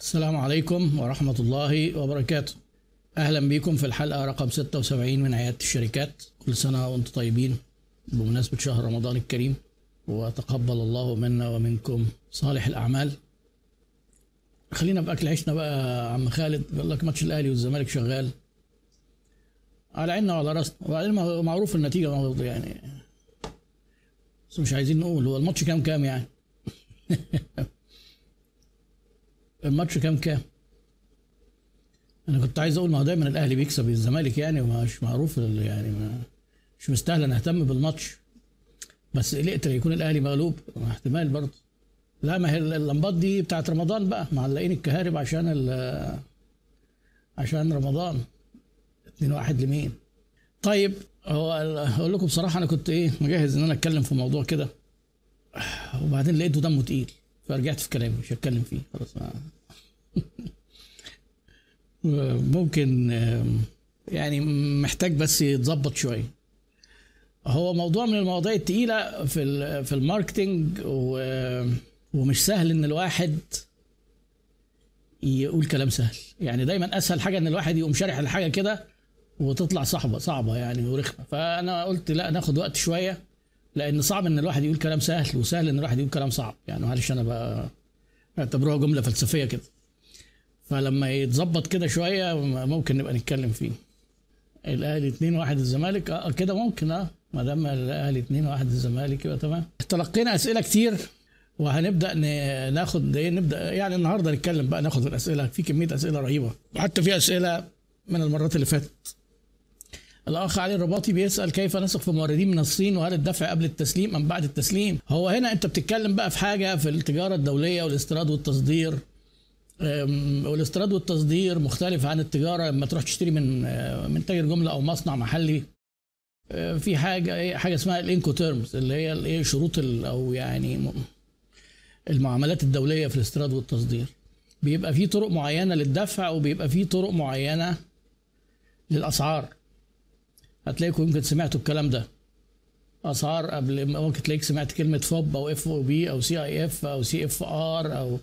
السلام عليكم ورحمة الله وبركاته. أهلا بكم في الحلقة رقم 76 من عيادة الشركات. كل سنة وأنتم طيبين بمناسبة شهر رمضان الكريم. وتقبل الله منا ومنكم صالح الأعمال. خلينا بأكل عيشنا بقى عم خالد. بيقول لك ماتش الأهلي والزمالك شغال. على عيننا وعلى راسنا. وبعدين معروف النتيجة يعني. بس مش عايزين نقول. هو الماتش كام كام يعني؟ الماتش كام كام؟ أنا كنت عايز أقول ما هو دايما الأهلي بيكسب الزمالك يعني ومش معروف يعني ما مش مستاهل نهتم بالماتش. بس قلقت يكون الأهلي مغلوب احتمال برضه. لا ما هي اللمبات دي بتاعت رمضان بقى معلقين الكهارب عشان عشان رمضان. 2 واحد لمين؟ طيب هو أقول لكم بصراحة أنا كنت إيه مجهز إن أنا أتكلم في موضوع كده. وبعدين لقيته دمه تقيل فرجعت في كلامي مش هتكلم فيه. خلاص ممكن يعني محتاج بس يتظبط شوية. هو موضوع من المواضيع التقيلة في في الماركتينج و- ومش سهل إن الواحد يقول كلام سهل. يعني دايما أسهل حاجة إن الواحد يقوم شارح الحاجة كده وتطلع صعبة صعبة يعني ورخمة. فأنا قلت لا ناخد وقت شوية لأن صعب إن الواحد يقول كلام سهل وسهل إن الواحد يقول كلام صعب. يعني معلش أنا بقى اعتبروها جملة فلسفية كده. فلما يتظبط كده شوية ممكن نبقى نتكلم فيه. الأهلي 2 1 الزمالك. آه كده ممكن آه. ما دام الأهلي 2 1 الزمالك يبقى تمام. تلقينا أسئلة كتير وهنبدأ ناخد إيه نبدأ يعني النهارده نتكلم بقى ناخد الأسئلة. في كمية أسئلة رهيبة. وحتى في أسئلة من المرات اللي فاتت. الأخ علي الرباطي بيسأل كيف نثق في موردين من الصين؟ وهل الدفع قبل التسليم أم بعد التسليم؟ هو هنا أنت بتتكلم بقى في حاجة في التجارة الدولية والاستيراد والتصدير. والاستيراد والتصدير مختلف عن التجارة. لما تروح تشتري من آه، من تاجر جملة أو مصنع محلي. آه، في حاجة إيه، حاجة اسمها الإنكو تيرمز اللي هي الايه شروط أو يعني المعاملات الدولية في الاستيراد والتصدير. بيبقى في طرق معينة للدفع وبيبقى في طرق معينة للأسعار. هتلاقيكم يمكن سمعتوا الكلام ده. أسعار قبل ممكن تلاقيك سمعت كلمة FOB أو FOB أو CIF أو CFR أو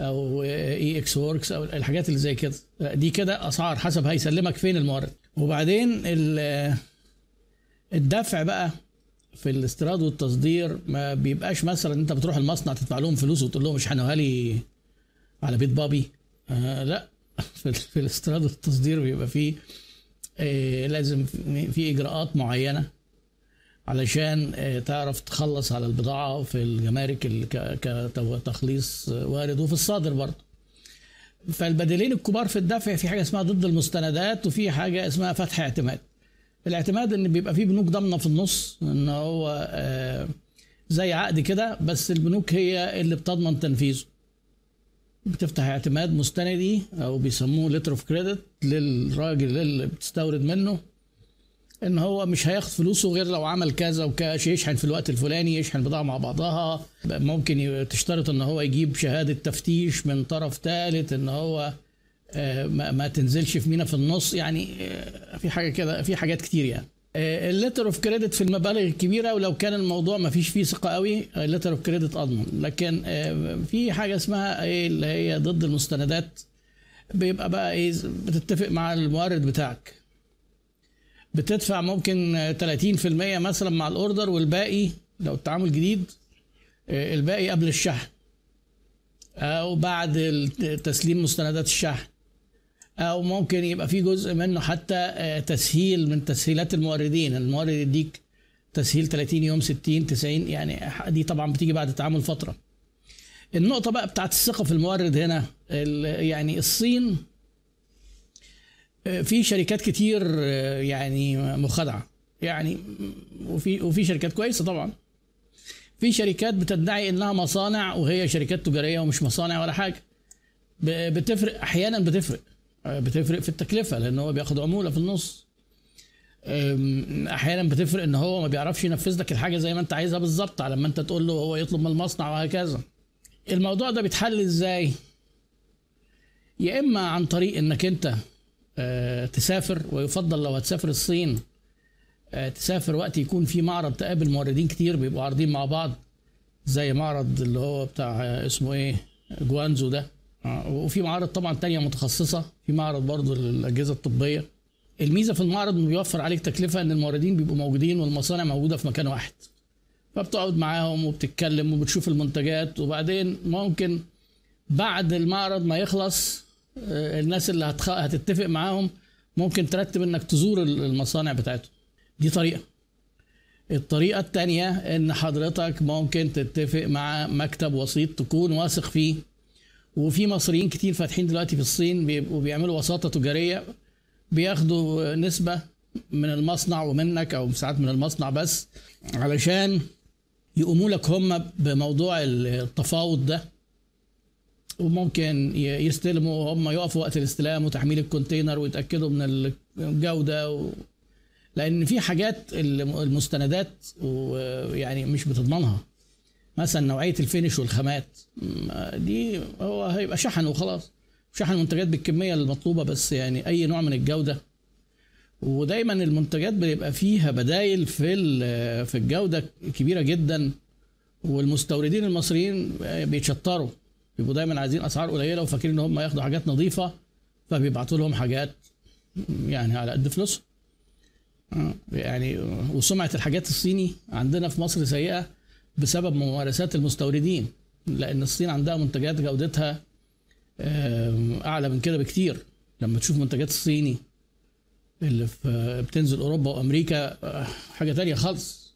أو Ex Works أو الحاجات اللي زي كده. دي كده أسعار حسب هيسلمك فين المورد وبعدين ال- الدفع بقى في الاستيراد والتصدير ما بيبقاش مثلا أنت بتروح المصنع تدفع لهم فلوس وتقول لهم مش لي على بيت بابي. آه لا. في, الاستيراد والتصدير بيبقى فيه آه لازم في إجراءات معينة. علشان آه، تعرف تخلص على البضاعة في الجمارك كتخليص وارد وفي الصادر برضه. فالبديلين الكبار في الدفع في حاجة اسمها ضد المستندات وفي حاجة اسمها فتح اعتماد. الاعتماد إن بيبقى فيه بنوك ضامنة في النص إن هو آه، زي عقد كده بس البنوك هي اللي بتضمن تنفيذه. بتفتح اعتماد مستندي أو بيسموه لتر اوف كريدت للراجل اللي بتستورد منه. إن هو مش هياخد فلوسه غير لو عمل كذا وكاش يشحن في الوقت الفلاني يشحن بضاعة مع بعضها. ممكن تشترط إن هو يجيب شهادة تفتيش من طرف ثالث إن هو آه، ما, تنزلش في مينا في النص. يعني آه، في حاجة كده في حاجات كتير يعني. ال letter of credit في المبالغ الكبيرة ولو كان الموضوع ما فيش فيه ثقة قوي ال letter of credit أضمن. لكن آه، في حاجة اسمها إيه اللي هي ضد المستندات. بيبقى بقى إيه بتتفق مع المورد بتاعك. بتدفع ممكن آه، 30% مثلا مع ال order والباقي لو التعامل جديد آه، الباقي قبل الشحن أو بعد تسليم مستندات الشحن أو ممكن يبقى في جزء منه حتى آه، تسهيل من تسهيلات الموردين. المورد يديك تسهيل 30 يوم 60 90 يعني دي طبعا بتيجي بعد تعامل فترة. النقطة بقى بتاعت الثقة في المورد هنا يعني الصين في شركات كتير آه، يعني مخادعة. يعني وفي وفي شركات كويسة طبعا. في شركات بتدعي إنها مصانع وهي شركات تجارية ومش مصانع ولا حاجة. بتفرق أحيانا بتفرق. آه، بتفرق في التكلفة لأن هو بياخد عمولة في النص. أحيانا بتفرق إن هو ما بيعرفش ينفذ لك الحاجة زي ما أنت عايزها بالظبط على ما أنت تقول له هو يطلب من المصنع وهكذا. الموضوع ده بيتحل إزاي؟ يا إما عن طريق إنك أنت تسافر ويفضل لو هتسافر الصين آه، تسافر وقت يكون في معرض تقابل موردين كتير بيبقوا عارضين مع بعض زي معرض اللي هو بتاع آه، اسمه إيه جوانزو ده. آه، وفي معارض طبعا تانية متخصصة في معرض برضو للأجهزة الطبية. الميزة في المعرض إنه بيوفر عليك تكلفة إن الموردين بيبقوا موجودين والمصانع موجودة في مكان واحد. فبتقعد معاهم وبتتكلم وبتشوف المنتجات وبعدين ممكن بعد المعرض ما يخلص آه، الناس اللي هتخ... هتتفق معاهم ممكن ترتب إنك تزور المصانع بتاعتهم. دي طريقة. الطريقة التانية إن حضرتك ممكن تتفق مع مكتب وسيط تكون واثق فيه. وفي مصريين كتير فاتحين دلوقتي في الصين بيبقوا بيعملوا وساطة تجارية بياخدوا نسبة من المصنع ومنك أو ساعات من المصنع بس علشان يقوموا لك هم بموضوع التفاوض ده. وممكن يستلموا هم يقفوا وقت الاستلام وتحميل الكونتينر ويتأكدوا من الجودة و... لأن في حاجات المستندات ويعني مش بتضمنها. مثلا نوعية الفينش والخامات. دي هو هيبقى شحن وخلاص. شحن منتجات بالكمية المطلوبة بس يعني أي نوع من الجودة. ودايما المنتجات بيبقى فيها بدايل في في الجودة كبيرة جدا والمستوردين المصريين بيتشطروا. بيبقوا دايما عايزين أسعار قليلة وفاكرين إن هم ياخدوا حاجات نظيفة فبيبعتوا لهم حاجات يعني على قد فلوسهم. آه، يعني وسمعه الحاجات الصيني عندنا في مصر سيئة بسبب ممارسات المستوردين لأن الصين عندها منتجات جودتها أعلى من كده بكتير. لما تشوف منتجات الصيني اللي في بتنزل أوروبا وأمريكا آه، حاجة تانية خالص.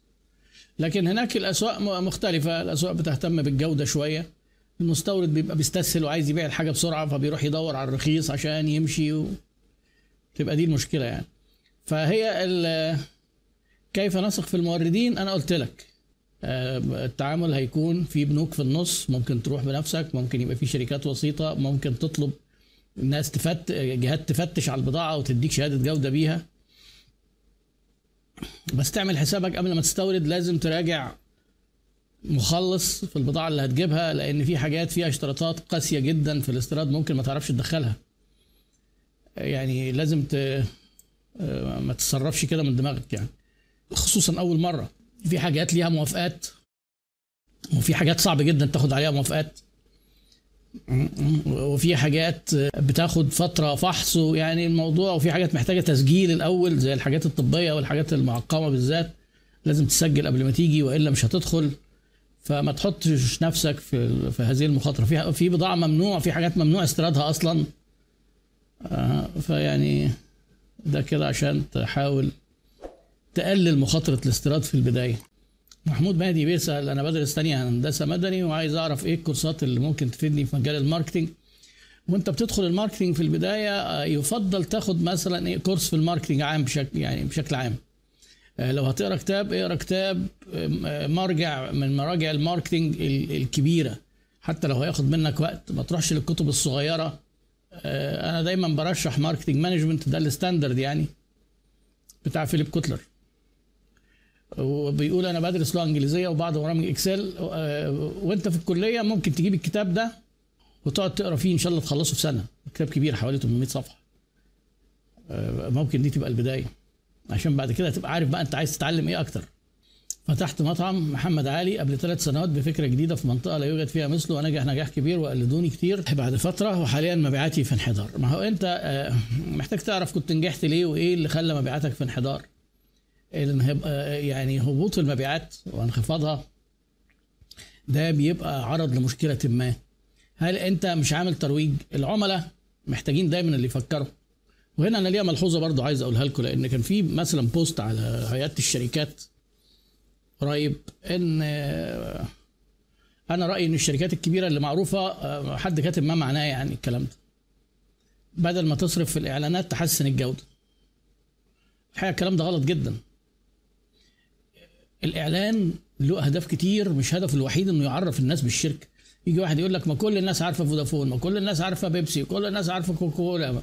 لكن هناك الأسواق مختلفة. الأسواق بتهتم بالجودة شوية. المستورد بيبقى بيستسهل وعايز يبيع الحاجة بسرعة فبيروح يدور على الرخيص عشان يمشي و... تبقى دي المشكلة يعني. فهي ال... كيف نثق في الموردين؟ أنا قلت لك آه، التعامل هيكون في بنوك في النص ممكن تروح بنفسك ممكن يبقى في شركات وسيطة ممكن تطلب الناس تفت جهات تفتش على البضاعة وتديك شهادة جودة بيها. بس تعمل حسابك قبل ما تستورد لازم تراجع مخلص في البضاعة اللي هتجيبها لأن في حاجات فيها اشتراطات قاسية جدا في الاستيراد ممكن ما تعرفش تدخلها. يعني لازم ت... آه، ما تتصرفش كده من دماغك يعني. خصوصا أول مرة. في حاجات ليها موافقات وفي حاجات صعب جدا تاخد عليها موافقات. وفي حاجات بتاخد فترة فحص يعني الموضوع وفي حاجات محتاجة تسجيل الأول زي الحاجات الطبية والحاجات المعقمة بالذات. لازم تسجل قبل ما تيجي وإلا مش هتدخل. فما تحطش نفسك في في هذه المخاطرة. في في بضاعة ممنوع في حاجات ممنوع استيرادها أصلا. آه، فيعني ده كده عشان تحاول تقلل مخاطرة الاستيراد في البداية. محمود مهدي بيسأل أنا بدرس تانية هندسة مدني وعايز أعرف إيه الكورسات اللي ممكن تفيدني في مجال ال marketing. وأنت بتدخل ال marketing في البداية آه، يفضل تاخد مثلا إيه course في ال marketing عام بشكل يعني بشكل عام؟ لو هتقرا كتاب اقرا كتاب آه، مرجع من مراجع ال marketing الكبيرة. حتى لو هياخد منك وقت ما تروحش للكتب الصغيرة. أنا دايما برشح Marketing Management ده ال standard يعني بتاع فيليب كوتلر. وبيقول أنا بدرس لغة إنجليزية وبعض برامج Excel. آه، وأنت في الكلية ممكن تجيب الكتاب ده وتقعد تقرا فيه إن شاء الله تخلصه في سنة. كتاب كبير حوالي 800 صفحة. آه، ممكن دي تبقى البداية. عشان بعد كده تبقى عارف بقى انت عايز تتعلم إيه أكتر. فتحت مطعم محمد علي قبل ثلاث سنوات بفكرة جديدة في منطقة لا يوجد فيها مثله ونجح نجاح كبير وقلدوني كتير. بعد فترة وحاليا مبيعاتي في انحدار. ما هو انت آه، محتاج تعرف كنت نجحت ليه وايه اللي خلى مبيعاتك في انحدار. يعني هبوط المبيعات وانخفاضها. ده بيبقى عرض لمشكلة ما. هل انت مش عامل ترويج؟ العملاء محتاجين دايما اللي يفكروا. وهنا أنا ليا ملحوظة برضو عايز أقولها لكم لأن كان في مثلا بوست على هيئه الشركات قريب إن أنا رأيي إن الشركات الكبيرة اللي معروفة حد كاتب ما معناه يعني الكلام ده. بدل ما تصرف في الإعلانات تحسن الجودة. الحقيقة الكلام ده غلط جدا. الإعلان له أهداف كتير مش هدفه الوحيد إنه يعرف الناس بالشركة. يجي واحد يقول لك ما كل الناس عارفة فودافون ما كل الناس عارفة بيبسي كل الناس عارفة كوكولا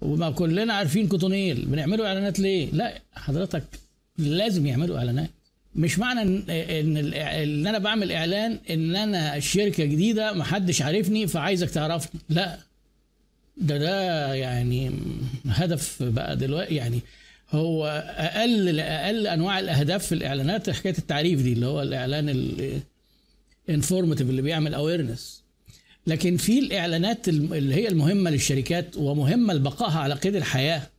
وما كلنا عارفين كوتونيل. بنعملوا إعلانات ليه؟ لا حضرتك لازم يعملوا إعلانات. مش معنى ان إن, إن أنا بعمل إعلان إن أنا شركة جديدة ما حدش عارفني فعايزك تعرفني. لا. ده ده يعني هدف بقى دلوقتي. يعني هو أقل أقل أنواع الأهداف في الإعلانات حكاية التعريف دي اللي هو الإعلان ال informative اللي بيعمل awareness لكن في الإعلانات اللي هي المهمة للشركات ومهمة لبقائها على قيد الحياة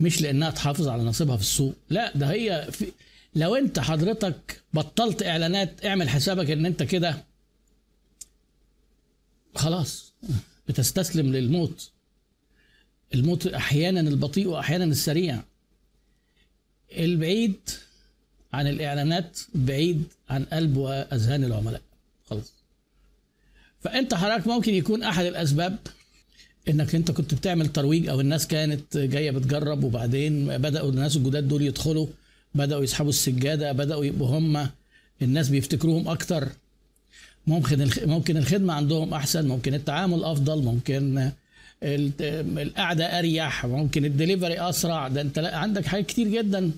مش لأنها تحافظ على نصيبها في السوق. لا ده هي في لو أنت حضرتك بطلت إعلانات اعمل حسابك إن أنت كده خلاص بتستسلم للموت. الموت أحيانا البطيء واحيانا السريع. البعيد عن الإعلانات بعيد عن قلب وأذهان العملاء. خلاص. فأنت حضرتك ممكن يكون أحد الأسباب إنك أنت كنت بتعمل ترويج أو الناس كانت جاية بتجرب وبعدين بدأوا الناس الجداد دول يدخلوا بدأوا يسحبوا السجادة بدأوا يبقوا هم الناس بيفتكروهم أكتر. ممكن ممكن الخدمة عندهم أحسن ممكن التعامل أفضل ممكن ال- القعدة أريح ممكن الدليفري أسرع. ده أنت عندك حاجات كتير جدا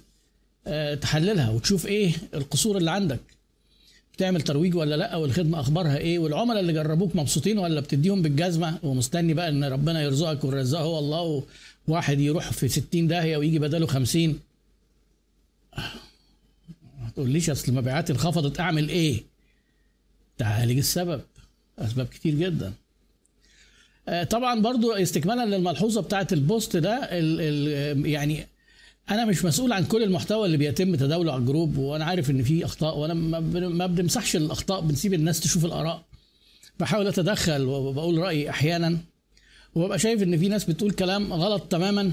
آه، تحللها وتشوف إيه القصور اللي عندك. بتعمل ترويج ولا لأ؟ والخدمة أخبارها إيه؟ والعملاء اللي جربوك مبسوطين ولا بتديهم بالجزمة؟ ومستني بقى إن ربنا يرزقك والرزاق هو الله وواحد يروح في 60 داهية ويجي بداله 50 ما تقوليش أصل مبيعاتي انخفضت. أعمل إيه؟ تعالج السبب. أسباب كتير جدا. آه، طبعا برضو استكمالا للملحوظة بتاعت ال post ده يعني أنا مش مسؤول عن كل المحتوى اللي بيتم تداوله على ال group وأنا عارف إن في أخطاء وأنا ما بن- ما بنمسحش الأخطاء بنسيب الناس تشوف الآراء. بحاول أتدخل وبقول رأيي أحيانا وببقى شايف إن في ناس بتقول كلام غلط تماما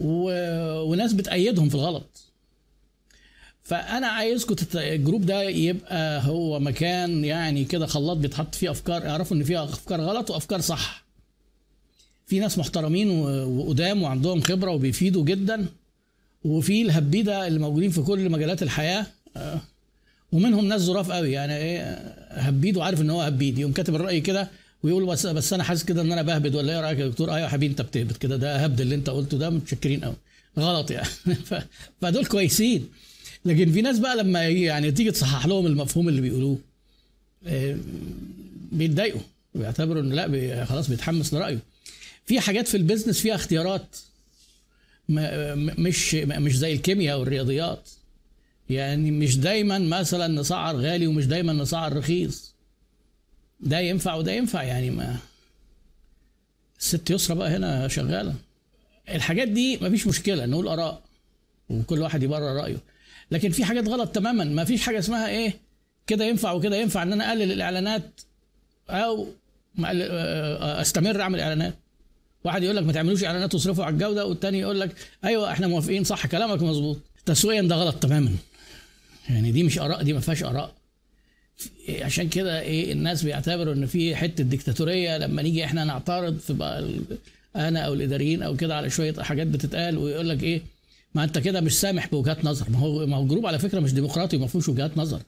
و... وناس بتأيدهم في الغلط. فأنا عايزكم تت... الجروب ده يبقى هو مكان يعني كده خلاط بيتحط فيه أفكار اعرفوا إن فيها أفكار غلط وأفكار صح. في ناس محترمين وقدام وعندهم خبرة وبيفيدوا جدا. وفي الهبيده اللي موجودين في كل مجالات الحياة آه، ومنهم ناس ظراف قوي. يعني إيه هبيد وعارف إن هو هبيد يقوم كاتب الرأي كده ويقول بس بس أنا حاسس كده إن أنا بهبد ولا إيه رأيك يا دكتور؟ أيوه يا حبيبي أنت بتهبد كده. ده هبد اللي أنت قلته ده متشكرين قوي. غلط يعني. فدول كويسين. لكن في ناس بقى لما يعني تيجي تصحح لهم المفهوم اللي بيقولوه آه، بيتضايقوا. بيعتبروا إن لا بي خلاص بيتحمس لرأيه. في حاجات في ال business فيها اختيارات. مش مش زي الكيمياء والرياضيات. يعني مش دايما مثلا نسعر غالي ومش دايما نسعر رخيص. ده ينفع وده ينفع يعني ما الست يسرى بقى هنا شغالة. الحاجات دي مفيش مشكلة نقول آراء وكل واحد يبرر رأيه. لكن في حاجات غلط تماما ما فيش حاجة اسمها إيه كده ينفع وكده ينفع إن أنا أقلل الإعلانات أو أستمر أعمل إعلانات. واحد يقول لك ما تعملوش إعلانات وتصرفوا على الجودة والتاني يقول لك أيوه إحنا موافقين صح كلامك مظبوط. تسويا ده غلط تماما. يعني دي مش آراء دي ما فيهاش آراء. عشان كده إيه الناس بيعتبروا إن في حتة ديكتاتورية لما نيجي إحنا نعترض في بقى ال- أنا أو الإداريين أو كده على شوية حاجات بتتقال ويقول لك إيه ما أنت كده مش سامح بوجهات نظر. ما هو ما هو ال group على فكرة مش ديمقراطي وما فيهوش وجهات نظر.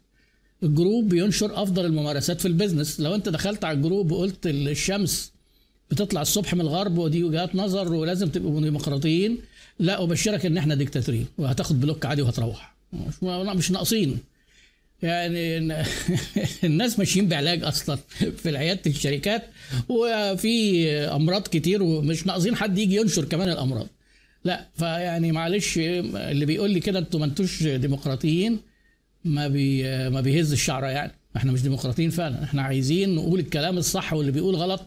ال group بينشر أفضل الممارسات في ال business. لو أنت دخلت على ال group وقلت الشمس بتطلع الصبح من الغرب ودي وجهات نظر ولازم تبقوا ديمقراطيين لا أبشرك إن إحنا ديكتاتوريين وهتاخد block عادي وهتروح. مش ناقصين. يعني الناس ماشيين بعلاج أصلا في عياده الشركات وفي أمراض كتير ومش ناقصين حد يجي ينشر كمان الأمراض. لا فيعني معلش اللي بيقول لي كده أنتوا ما أنتوش ديمقراطيين ما بي ما بيهزش شعره يعني. إحنا مش ديمقراطيين فعلا. إحنا عايزين نقول الكلام الصح واللي بيقول غلط.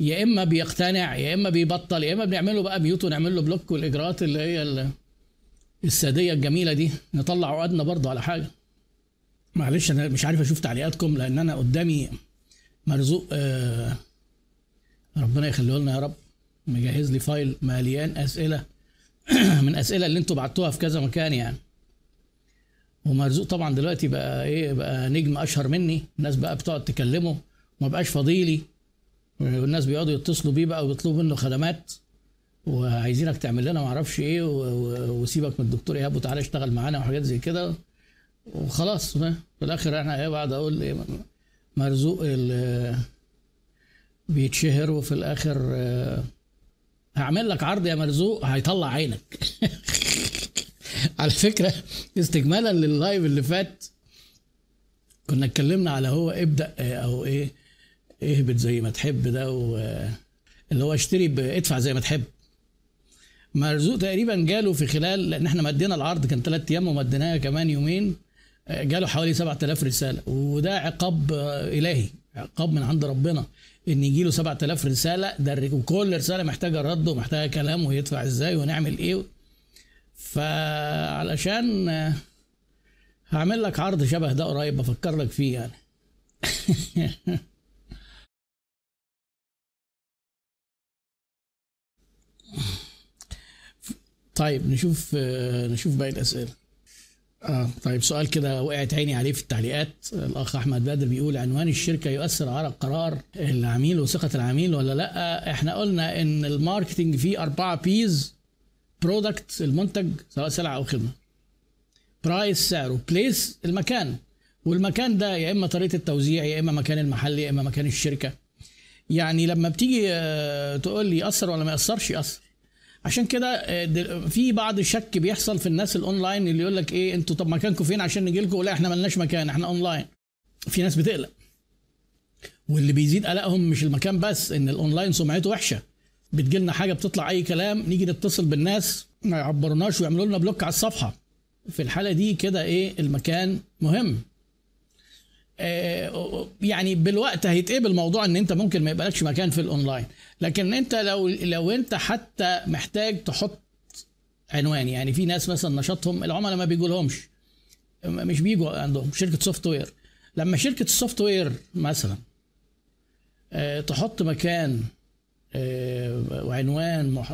يا إما بيقتنع يا إما بيبطل يا إما بنعمله بقى mute ونعمل له block والإجراءات اللي هي ال- السادية الجميلة دي. نطلع عقدنا برضه على حاجة. معلش أنا مش عارف أشوف تعليقاتكم لأن أنا قدامي مرزوق آه ربنا يخليه لنا يا رب. مجهز لي فايل مليان أسئلة. من أسئلة اللي أنتوا بعتوها في كذا مكان يعني. ومرزوق طبعا دلوقتي بقى إيه بقى نجم أشهر مني. الناس بقى بتقعد تكلمه. وما بقاش فضيلي والناس بيقعدوا يتصلوا بيه بقى ويطلبوا منه خدمات وعايزينك تعمل لنا معرفش إيه وسيبك من الدكتور إيهاب وتعالى اشتغل معانا وحاجات زي كده. وخلاص في الآخر إحنا إيه بعد أقول إيه مرزوق بيتشهر وفي الآخر هعمل لك عرض يا مرزوق هيطلع عينك. على فكرة استكمالا لللايف اللي فات كنا اتكلمنا على هو إبدأ أو إيه اهبط زي ما تحب ده و اللي هو اشتري ب- ادفع زي ما تحب. مرزوق تقريبا جاله في خلال لأن إحنا مدينا العرض كان ثلاث أيام ومديناه كمان يومين آه، جاله حوالي 7000 رسالة. وده عقاب آه، إلهي عقاب من عند ربنا. إن يجي له 7000 رسالة ده وكل رسالة محتاجة رد ومحتاجة كلام ويدفع إزاي ونعمل إيه. فعلشان هعمل لك عرض شبه ده قريب بفكر لك فيه يعني. طيب نشوف نشوف باقي الأسئلة. آه طيب سؤال كده وقعت عيني عليه في التعليقات. الأخ أحمد بدر بيقول عنوان الشركة يؤثر على قرار العميل وثقة العميل ولا لأ؟ إحنا قلنا إن ال marketing فيه أربعة Ps product المنتج سواء سلعة أو خدمة. price سعره. place المكان. والمكان ده يا إما طريقة التوزيع يا إما مكان المحل يا إما مكان الشركة. يعني لما بتيجي تقول لي يأثر ولا ما يأثرش يأثر. عشان كده في بعض الشك بيحصل في الناس الأونلاين اللي يقول لك إيه أنتوا طب مكانكم فين عشان نجي لكم؟ لا إحنا ملناش مكان إحنا أونلاين. في ناس بتقلق. واللي بيزيد قلقهم مش المكان بس إن الأونلاين سمعته وحشة. بتجي لنا حاجة بتطلع أي كلام نيجي نتصل بالناس ما يعبروناش ويعملوا لنا block على الصفحة. في الحالة دي كده إيه المكان مهم. يعني بالوقت هيتقبل موضوع إن أنت ممكن ما يبقالكش مكان في الأونلاين. لكن أنت لو لو أنت حتى محتاج تحط عنوان يعني في ناس مثلا نشاطهم العملاء ما بيجوا لهمش مش بيجوا عندهم شركة software لما شركة ال software مثلا تحط مكان وعنوان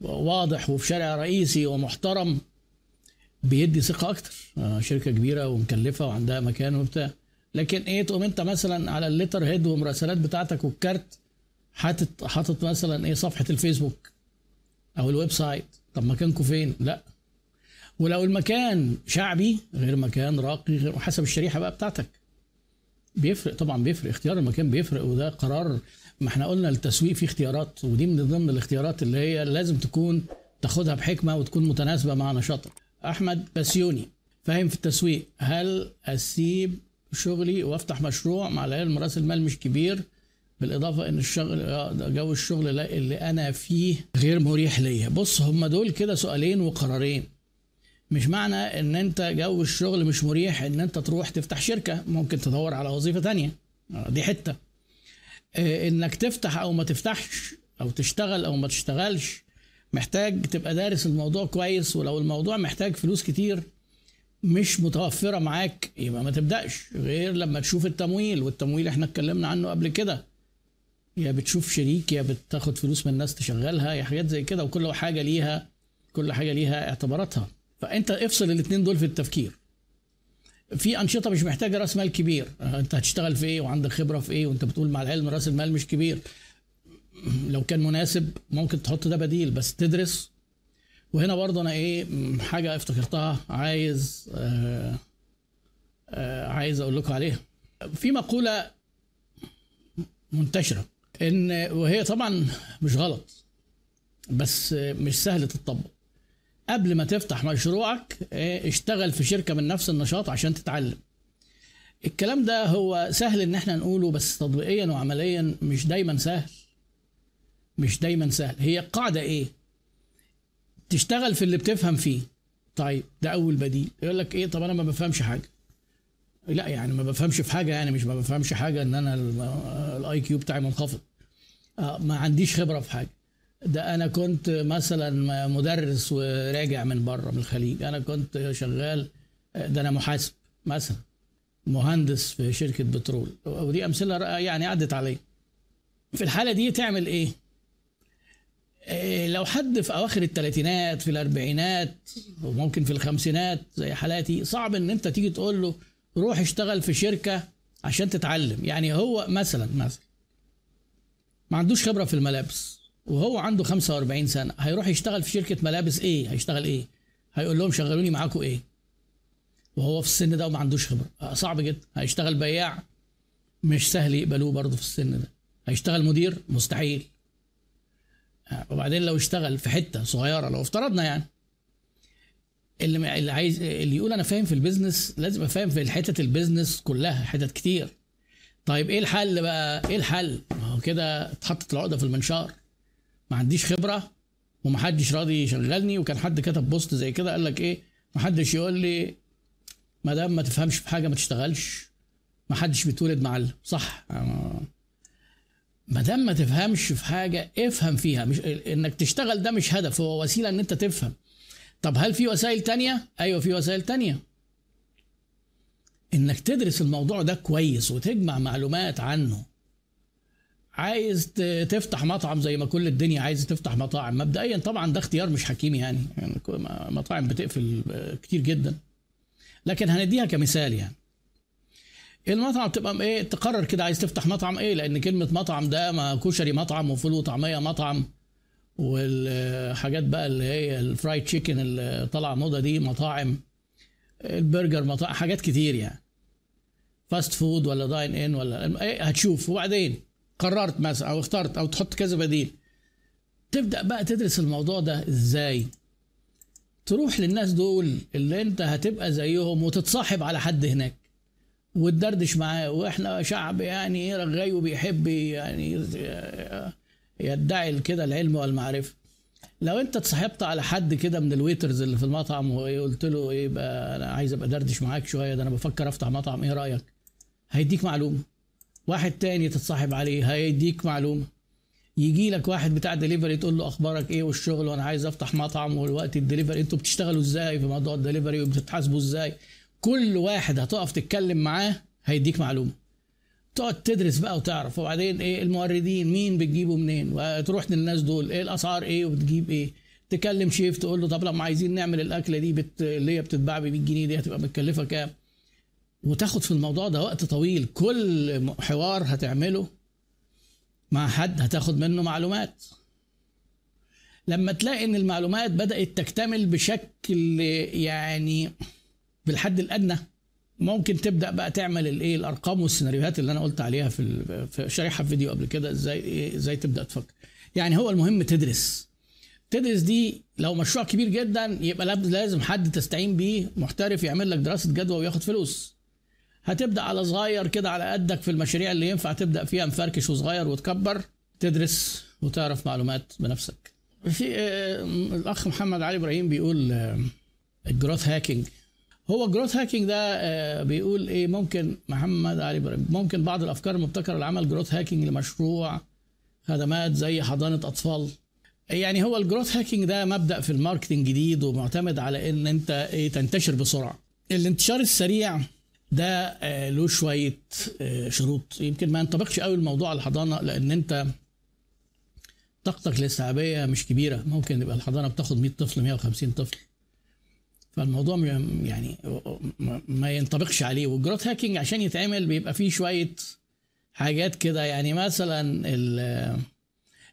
واضح وفي شارع رئيسي ومحترم بيدي ثقة أكتر. شركة كبيرة ومكلفة وعندها مكان وبتاع. لكن إيه تقوم انت مثلا على ال letterhead والمراسلات بتاعتك والكارت حاطط حاطط مثلا إيه صفحة الفيسبوك أو ال website. طب مكانكم فين؟ لا. ولو المكان شعبي غير مكان راقي غير حسب الشريحة بقى بتاعتك. بيفرق طبعا بيفرق. اختيار المكان بيفرق وده قرار. ما إحنا قلنا التسويق فيه اختيارات ودي من ضمن الاختيارات اللي هي لازم تكون تاخدها بحكمة وتكون متناسبة مع نشاطك. أحمد بسيوني فاهم في التسويق. هل أسيب شغلي وافتح مشروع مع العلم راس المال مش كبير بالإضافة إن الشغل جو الشغل اللي أنا فيه غير مريح ليا. بص هم دول كده سؤالين وقرارين. مش معنى إن أنت جو الشغل مش مريح إن أنت تروح تفتح شركة ممكن تدور على وظيفة تانية. دي حتة. إنك تفتح أو ما تفتحش أو تشتغل أو ما تشتغلش محتاج تبقى دارس الموضوع كويس ولو الموضوع محتاج فلوس كتير مش متوفرة معاك يبقى ما تبدأش غير لما تشوف التمويل والتمويل إحنا اتكلمنا عنه قبل كده. يا بتشوف شريك يا بتاخد فلوس من الناس تشغلها يا حاجات زي كده وكل حاجة ليها كل حاجة ليها اعتباراتها. فأنت افصل الاثنين دول في التفكير. في أنشطة مش محتاجة راس مال كبير. انت هتشتغل في إيه وعندك خبرة في إيه وانت بتقول مع العلم راس المال مش كبير. لو كان مناسب ممكن تحط ده بديل بس تدرس وهنا برضه أنا إيه حاجة افتكرتها عايز آه آه عايز أقول لكم عليها. في مقولة منتشرة إن وهي طبعا مش غلط بس مش سهل تطبق قبل ما تفتح مشروعك اشتغل في شركة من نفس النشاط عشان تتعلم. الكلام ده هو سهل إن إحنا نقوله بس تطبيقيا وعمليا مش دايما سهل. مش دايما سهل. هي القاعده إيه؟ تشتغل في اللي بتفهم فيه. طيب ده أول بديل. يقول لك إيه طب أنا ما بفهمش حاجة. لا يعني ما بفهمش في حاجة يعني مش ما بفهمش حاجة إن أنا الآي كيو بتاعي منخفض. آه ما عنديش خبرة في حاجة. ده أنا كنت مثلا مدرس وراجع من بره من الخليج. أنا كنت شغال ده أنا محاسب مثلا مهندس في شركة بترول. ودي أمثلة يعني عدت علي في الحالة دي تعمل إيه؟ لو حد في أواخر الثلاثينات في الأربعينات وممكن في الخمسينات زي حالاتي صعب إن أنت تيجي تقول له روح اشتغل في شركة عشان تتعلم. يعني هو مثلا مثلا ما عندوش خبرة في الملابس وهو عنده 45 سنة هيروح يشتغل في شركة ملابس إيه؟ هيشتغل إيه؟ هيقول لهم شغلوني معاكم إيه؟ وهو في السن ده وما عندوش خبرة. صعب جدا. هيشتغل بياع مش سهل يقبلوه برضه في السن ده. هيشتغل مدير؟ مستحيل. وبعدين لو اشتغل في حتة صغيرة لو افترضنا يعني. اللي اللي عايز اللي يقول أنا فاهم في ال business لازم أفهم في حتت ال business كلها حتت كتير. طيب إيه الحل بقى؟ إيه الحل؟ ما هو كده اتحطت العقدة في المنشار. ما عنديش خبرة ومحدش راضي يشغلني وكان حد كتب بوست زي كده قال لك إيه؟ محدش يقول لي ما دام ما تفهمش في حاجة ما تشتغلش. ما حدش بيتولد معلم صح؟ ما دام ما تفهمش في حاجة افهم فيها. مش انك تشتغل ده مش هدف هو وسيلة إن أنت تفهم. طب هل في وسائل تانية؟ أيوه في وسائل تانية. إنك تدرس الموضوع ده كويس وتجمع معلومات عنه. عايز تفتح مطعم زي ما كل الدنيا عايز تفتح مطاعم. مبدئيا طبعا ده اختيار مش حكيم يعني, يعني مطاعم بتقفل كتير جدا. لكن هنديها كمثال يعني. المطعم تبقى إيه تقرر كده عايز تفتح مطعم إيه؟ لأن كلمة مطعم ده ما كشري مطعم وفول وطعمية مطعم والحاجات بقى اللي هي الفرايد تشيكن اللي طالعة موضة دي مطاعم البرجر مطاعم حاجات كتير يعني. fast food ولا dine in ولا إيه هتشوف. وبعدين قررت مثلا أو اخترت أو تحط كذا بديل. تبدأ بقى تدرس الموضوع ده إزاي؟ تروح للناس دول اللي أنت هتبقى زيهم وتتصاحب على حد هناك. وتدردش معاه. وإحنا شعب يعني رغاي وبيحب يعني يدعي كده العلم والمعرفة. لو أنت اتصاحبت على حد كده من ال waiters اللي في المطعم وقلت له إيه بقى أنا عايز أبقى دردش معاك شوية ده أنا بفكر أفتح مطعم إيه رأيك؟ هيديك معلومة. واحد تاني تتصاحب عليه هيديك معلومة. يجي لك واحد بتاع دليفري تقول له أخبارك إيه والشغل وأنا عايز أفتح مطعم والوقت الدليفري أنتوا بتشتغلوا إزاي في موضوع الدليفري وبتتحاسبوا إزاي؟ كل واحد هتقف تتكلم معاه هيديك معلومة. تقعد تدرس بقى وتعرف. وبعدين إيه الموردين؟ مين بتجيبه منين؟ وتروح للناس دول. إيه الأسعار إيه وبتجيب إيه؟ تكلم شيف تقول له طب لما عايزين نعمل الأكلة دي بت... اللي هي بتتباع ب 100 جنيه دي هتبقى متكلفة كام؟ وتاخد في الموضوع ده وقت طويل. كل حوار هتعمله مع حد هتاخد منه معلومات. لما تلاقي إن المعلومات بدأت تكتمل بشكل يعني بالحد الأدنى ممكن تبدأ بقى تعمل الإيه الأرقام والسيناريوهات اللي أنا قلت عليها في في فيديو قبل كده إزاي إيه إزاي تبدأ تفكر. يعني هو المهم تدرس. تدرس دي لو مشروع كبير جدا يبقى لازم حد تستعين بيه محترف يعمل لك دراسة جدوى وياخد فلوس. هتبدأ على صغير كده على قدك في المشاريع اللي ينفع تبدأ فيها مفركش وصغير وتكبر تدرس وتعرف معلومات بنفسك. في آه، الأخ محمد علي إبراهيم بيقول ال growth hacking هو ال growth hacking ده آه، بيقول إيه؟ ممكن محمد علي إبراهيم ممكن بعض الأفكار المبتكرة لعمل growth hacking لمشروع خدمات زي حضانة أطفال. يعني هو ال growth hacking ده مبدأ في ال marketing جديد ومعتمد على إن أنت إيه؟ تنتشر بسرعة. الانتشار السريع ده آه، له شوية آه، شروط. يمكن ما ينطبقش قوي الموضوع على الحضانة لأن أنت طاقتك الاستيعابية مش كبيرة. ممكن يبقى الحضانة بتاخد 100 طفل 150 طفل. فالموضوع يعني ما ينطبقش عليه. وال growth hacking عشان يتعمل بيبقى فيه شوية حاجات كده. يعني مثلا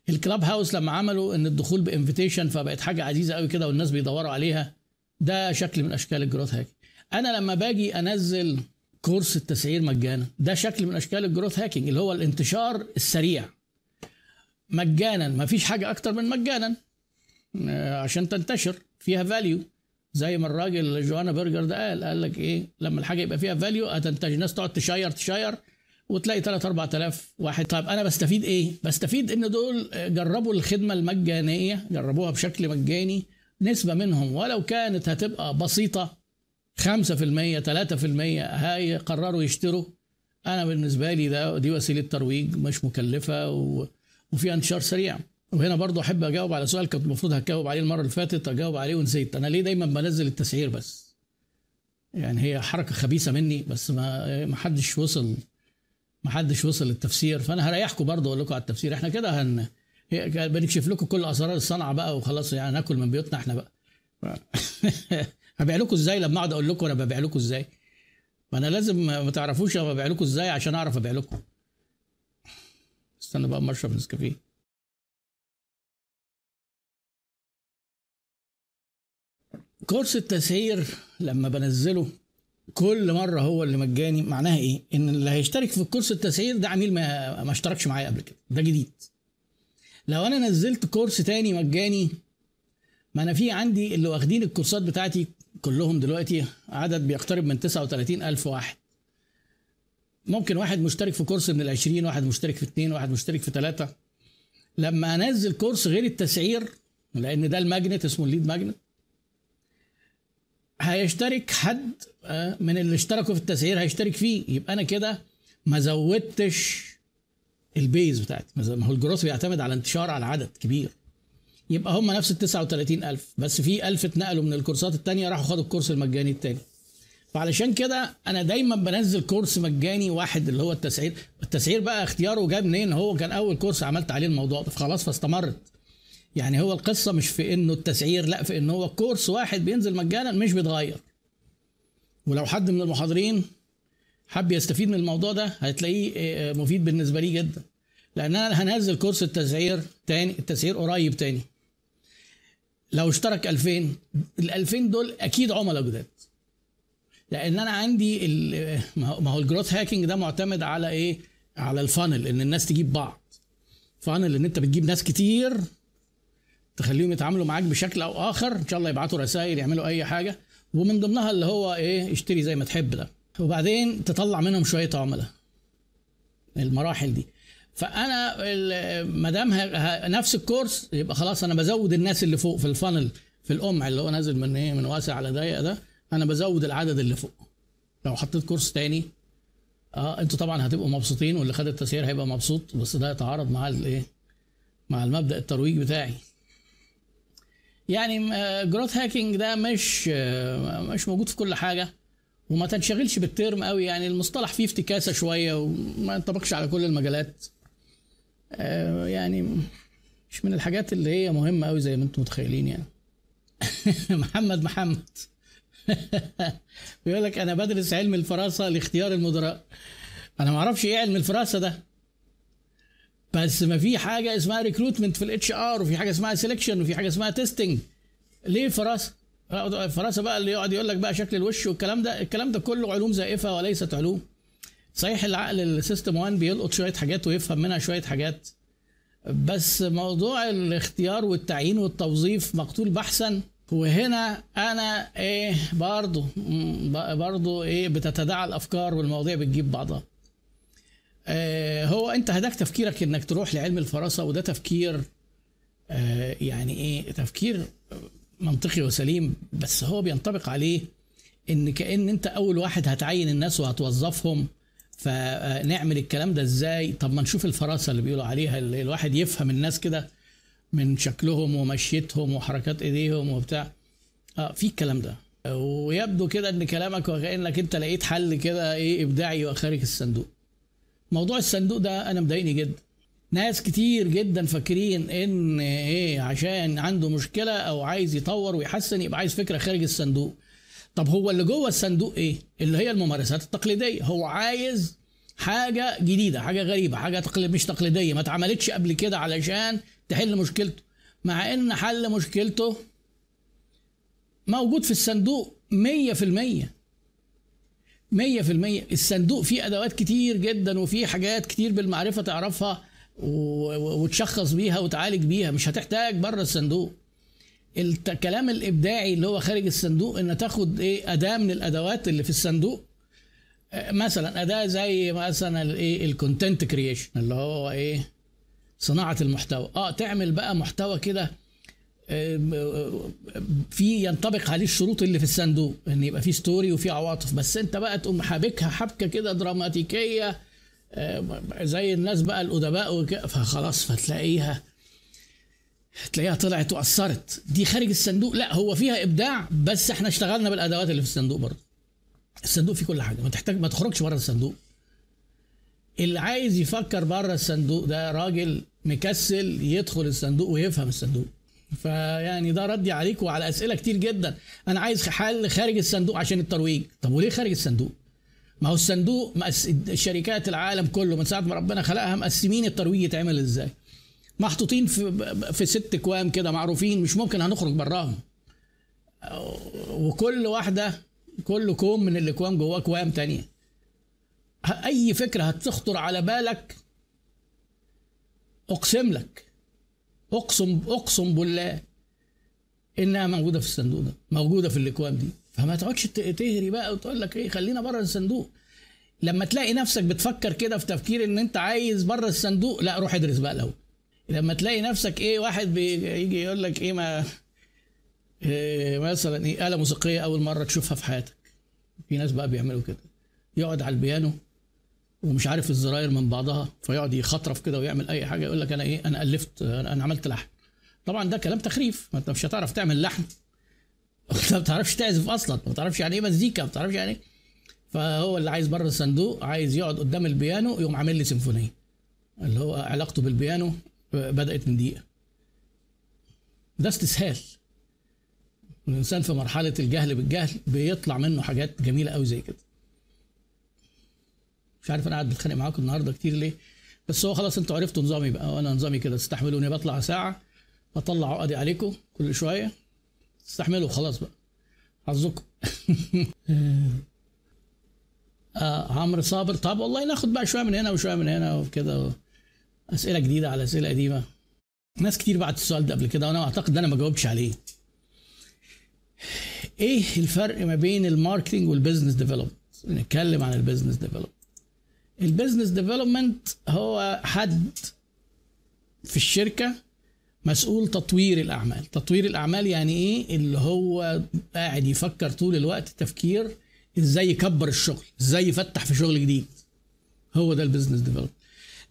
ال Clubhouse لما عملوا إن الدخول ب invitation فبقت حاجة عزيزة قوي كده والناس بيدوروا عليها ده شكل من أشكال ال growth hacking أنا لما باجي أنزل كورس التسعير مجانا ده شكل من أشكال ال growth hacking اللي هو الانتشار السريع. مجانا ما فيش حاجة أكتر من مجانا آه، عشان تنتشر فيها value زي ما الراجل جوانا برجر ده قال قال لك إيه لما الحاجة يبقى فيها value هتنتشر. الناس تقعد تشير تشير وتلاقي 3 4000 واحد. طيب أنا بستفيد إيه؟ بستفيد إن دول جربوا الخدمة المجانية جربوها بشكل مجاني نسبة منهم. ولو كانت هتبقى بسيطة 5% 3% هيقرروا يشتروا. أنا بالنسبة لي ده دي وسيلة ترويج مش مكلفة. وفيها انتشار سريع. وهنا برضو أحب أجاوب على سؤال كنت المفروض هجاوب عليه المرة اللي فاتت أجاوب عليه ونسيت. أنا ليه دايما بنزل التسعير بس؟ يعني هي حركة خبيثة مني بس ما ما حدش وصل ما حدش وصل للتفسير. فأنا هريحكم برضو أقول لكم على التفسير. إحنا كده هن بنكشف لكم كل اسرار الصنعة بقى وخلاص يعني ناكل من بيوتنا إحنا بقى. هبيع لكم إزاي لما أقعد أقول لكم أنا ببيع لكم إزاي؟ ما أنا لازم ما تعرفوش أنا ببيع لكم إزاي عشان أعرف أبيع لكم. استنى بقى أما أشرب نسكافيه. كورس التسعير لما بنزله كل مرة هو اللي مجاني معناها إيه؟ إن اللي هيشترك في الكورس التسعير ده عميل ما, ما اشتركش معايا قبل كده. ده جديد. لو أنا نزلت كورس تاني مجاني ما أنا في عندي اللي واخدين الكورسات بتاعتي كلهم دلوقتي عدد بيقترب من 39 ألف واحد. ممكن واحد مشترك في كورس من العشرين واحد مشترك في اثنين واحد مشترك في ثلاثة لما أنزل كورس غير التسعير لأن ده ال magnet اسمه ال lead magnet هيشترك حد آه، من اللي اشتركوا في التسعير هيشترك فيه. يبقى أنا كده ما زودتش ال base بتاعتي. ما هو ال growth بيعتمد على انتشار على عدد كبير. يبقى هم نفس ال 39000 بس في 1000 اتنقلوا من الكورسات التانية راحوا خدوا الكورس المجاني التاني. فعلشان كده أنا دايما بنزل كورس مجاني واحد اللي هو التسعير. التسعير بقى اختياره جاب منين؟ هو كان أول كورس عملت عليه الموضوع ده. فخلاص فاستمرت. يعني هو القصة مش في إنه التسعير لأ في إنه هو كورس واحد بينزل مجانا مش بيتغير. ولو حد من المحاضرين حب يستفيد من الموضوع ده هتلاقيه آه، مفيد بالنسبة لي جدا. لأن أنا هنزل كورس التسعير تاني التسعير قريب تاني. لو اشترك 2000 ال 2000 دول أكيد عملاء جداد. لأن أنا عندي ما هو ال growth hacking ده معتمد على إيه؟ على ال funnel إن الناس تجيب بعض. funnel إن أنت بتجيب ناس كتير تخليهم يتعاملوا معاك بشكل أو آخر. إن شاء الله يبعتوا رسائل يعملوا أي حاجة. ومن ضمنها اللي هو إيه اشتري زي ما تحب ده. وبعدين تطلع منهم شوية عملاء المراحل دي. فأنا ما دام نفس الكورس يبقى خلاص أنا بزود الناس اللي فوق في ال funnel في القمع اللي هو نازل من إيه من واسع على ضيق ده أنا بزود العدد اللي فوق. لو حطيت course تاني آه أنتوا طبعا هتبقوا مبسوطين واللي خد التسعير هيبقى مبسوط. بس ده يتعارض مع الايه مع المبدأ الترويج بتاعي. يعني growth hacking ده مش آه، مش موجود في كل حاجة وما تنشغلش بال term قوي. يعني المصطلح فيه افتكاسة شوية وما ينطبقش على كل المجالات. آه، يعني مش من الحاجات اللي هي مهمة قوي زي ما أنتم متخيلين يعني. محمد محمد. بيقول لك أنا بدرس علم الفراسة لاختيار المدراء. أنا ما أعرفش إيه علم الفراسة ده. بس ما في حاجة اسمها recruitment في ال HR وفي حاجة اسمها selection وفي حاجة اسمها testing ليه فراسه الفراسه بقى اللي يقعد يقول لك بقى شكل الوش والكلام ده الكلام ده كله علوم زائفة وليست علوم. صحيح العقل ال system 1 بيلقط شوية حاجات ويفهم منها شوية حاجات. بس موضوع الاختيار والتعيين والتوظيف مقتول بحثا. وهنا أنا إيه برضه برضه إيه بتتداعى الأفكار والمواضيع بتجيب بعضها. هو انت هداك تفكيرك انك تروح لعلم الفراسة وده تفكير آه يعني إيه تفكير منطقي وسليم بس هو بينطبق عليه ان كأن انت اول واحد هتعين الناس وهتوظفهم فنعمل الكلام ده إزاي؟ طب ما نشوف الفراسة اللي بيقولوا عليها اللي الواحد يفهم الناس كده من شكلهم ومشيتهم وحركات ايديهم وبتاع. آه في الكلام ده. ويبدو كده ان كلامك وكأنك انت لقيت حل كده إيه ابداعي وخارج الصندوق. موضوع الصندوق ده أنا مضايقني جدا. ناس كتير جدا فاكرين إن إيه عشان عنده مشكلة أو عايز يطور ويحسن يبقى عايز فكرة خارج الصندوق. طب هو اللي جوه الصندوق إيه؟ اللي هي الممارسات التقليدية. هو عايز حاجة جديدة حاجة غريبة حاجة تقليد مش تقليدية ما اتعملتش قبل كده علشان تحل مشكلته. مع إن حل مشكلته موجود في الصندوق مية في المية مية في المية. الصندوق فيه أدوات كتير جدا وفيه حاجات كتير بالمعرفة تعرفها وتشخص بيها وتعالج بيها. مش هتحتاج بره الصندوق. الكلام الإبداعي اللي هو خارج الصندوق إن تاخد إيه أداة من الأدوات اللي في الصندوق. آه، مثلا أداة زي مثلا الايه ال content creation اللي هو إيه صناعة المحتوى. آه تعمل بقى محتوى كده في ينطبق عليه الشروط اللي في الصندوق إن يبقى في story وفي عواطف. بس أنت بقى تقوم حابكها حبكة كده دراماتيكية زي الناس بقى الأدباء فخلاص فتلاقيها تلاقيها طلعت وأثرت. دي خارج الصندوق. لا هو فيها إبداع بس إحنا اشتغلنا بالأدوات اللي في الصندوق برضه. الصندوق فيه كل حاجة. ما تحتاج ما تخرجش بره الصندوق. اللي عايز يفكر بره الصندوق ده راجل مكسل يدخل الصندوق ويفهم الصندوق. فيعني ده ردي عليك وعلى أسئلة كتير جدا. أنا عايز حل خارج الصندوق عشان الترويج. طب وليه خارج الصندوق؟ ما هو الصندوق مقس... شركات العالم كله من ساعة ما ربنا خلقها مقسمين الترويج يتعمل إزاي؟ محطوطين في في ست اكوام كده معروفين مش ممكن هنخرج براهم. وكل واحدة كل كوم من الاكوام جواه اكوام تانية. أي فكرة هتخطر على بالك أقسم لك. اقسم أقسم بالله إنها موجودة في الصندوق ده موجودة في الاكوام دي. فما تقعدش تهري بقى وتقول لك إيه خلينا بره الصندوق. لما تلاقي نفسك بتفكر كده في تفكير إن أنت عايز بره الصندوق لا روح ادرس بقى الأول. لما تلاقي نفسك إيه واحد بيجي يقول لك إيه ما إيه مثلا إيه آلة موسيقية أول مرة تشوفها في حياتك. في ناس بقى بيعملوا كده. يقعد على البيانو ومش عارف الزراير من بعضها فيقعد يخطرف كده ويعمل أي حاجة يقول لك أنا إيه أنا ألفت أنا عملت لحن طبعا ده كلام تخريف ما أنت مش هتعرف تعمل لحن انت ما بتعرفش تعزف أصلا ما بتعرفش يعني إيه مزيكا ما بتعرفش يعني إيه. فهو اللي عايز بره الصندوق عايز يقعد قدام البيانو يقوم عامل لي سيمفونية. اللي هو علاقته بالبيانو بدأت من دقيقة. ده استسهال. الإنسان في مرحلة الجهل بالجهل بيطلع منه حاجات جميلة قوي زي كده. مش عارف أنا قاعد بتخانق معاكم النهارده كتير ليه؟ بس هو خلاص أنتوا عرفتوا نظامي بقى. وأنا نظامي كده تستحملوني بطلع ساعة اطلع عقدي عليكم كل شوية تستحملوا خلاص بقى. حظكم آه عمرو صابر طب والله ناخد بقى شوية من هنا وشوية من هنا وكده أسئلة جديدة على أسئلة قديمة. ناس كتير بعت السؤال ده قبل كده وأنا أعتقد إن أنا ما جاوبتش عليه. إيه الفرق ما بين ال marketing وال business development نتكلم عن ال business development ال business development هو حد في الشركة مسؤول تطوير الأعمال. تطوير الأعمال يعني إيه؟ اللي هو قاعد يفكر طول الوقت تفكير إزاي يكبر الشغل إزاي يفتح في شغل جديد. هو ده ال business development.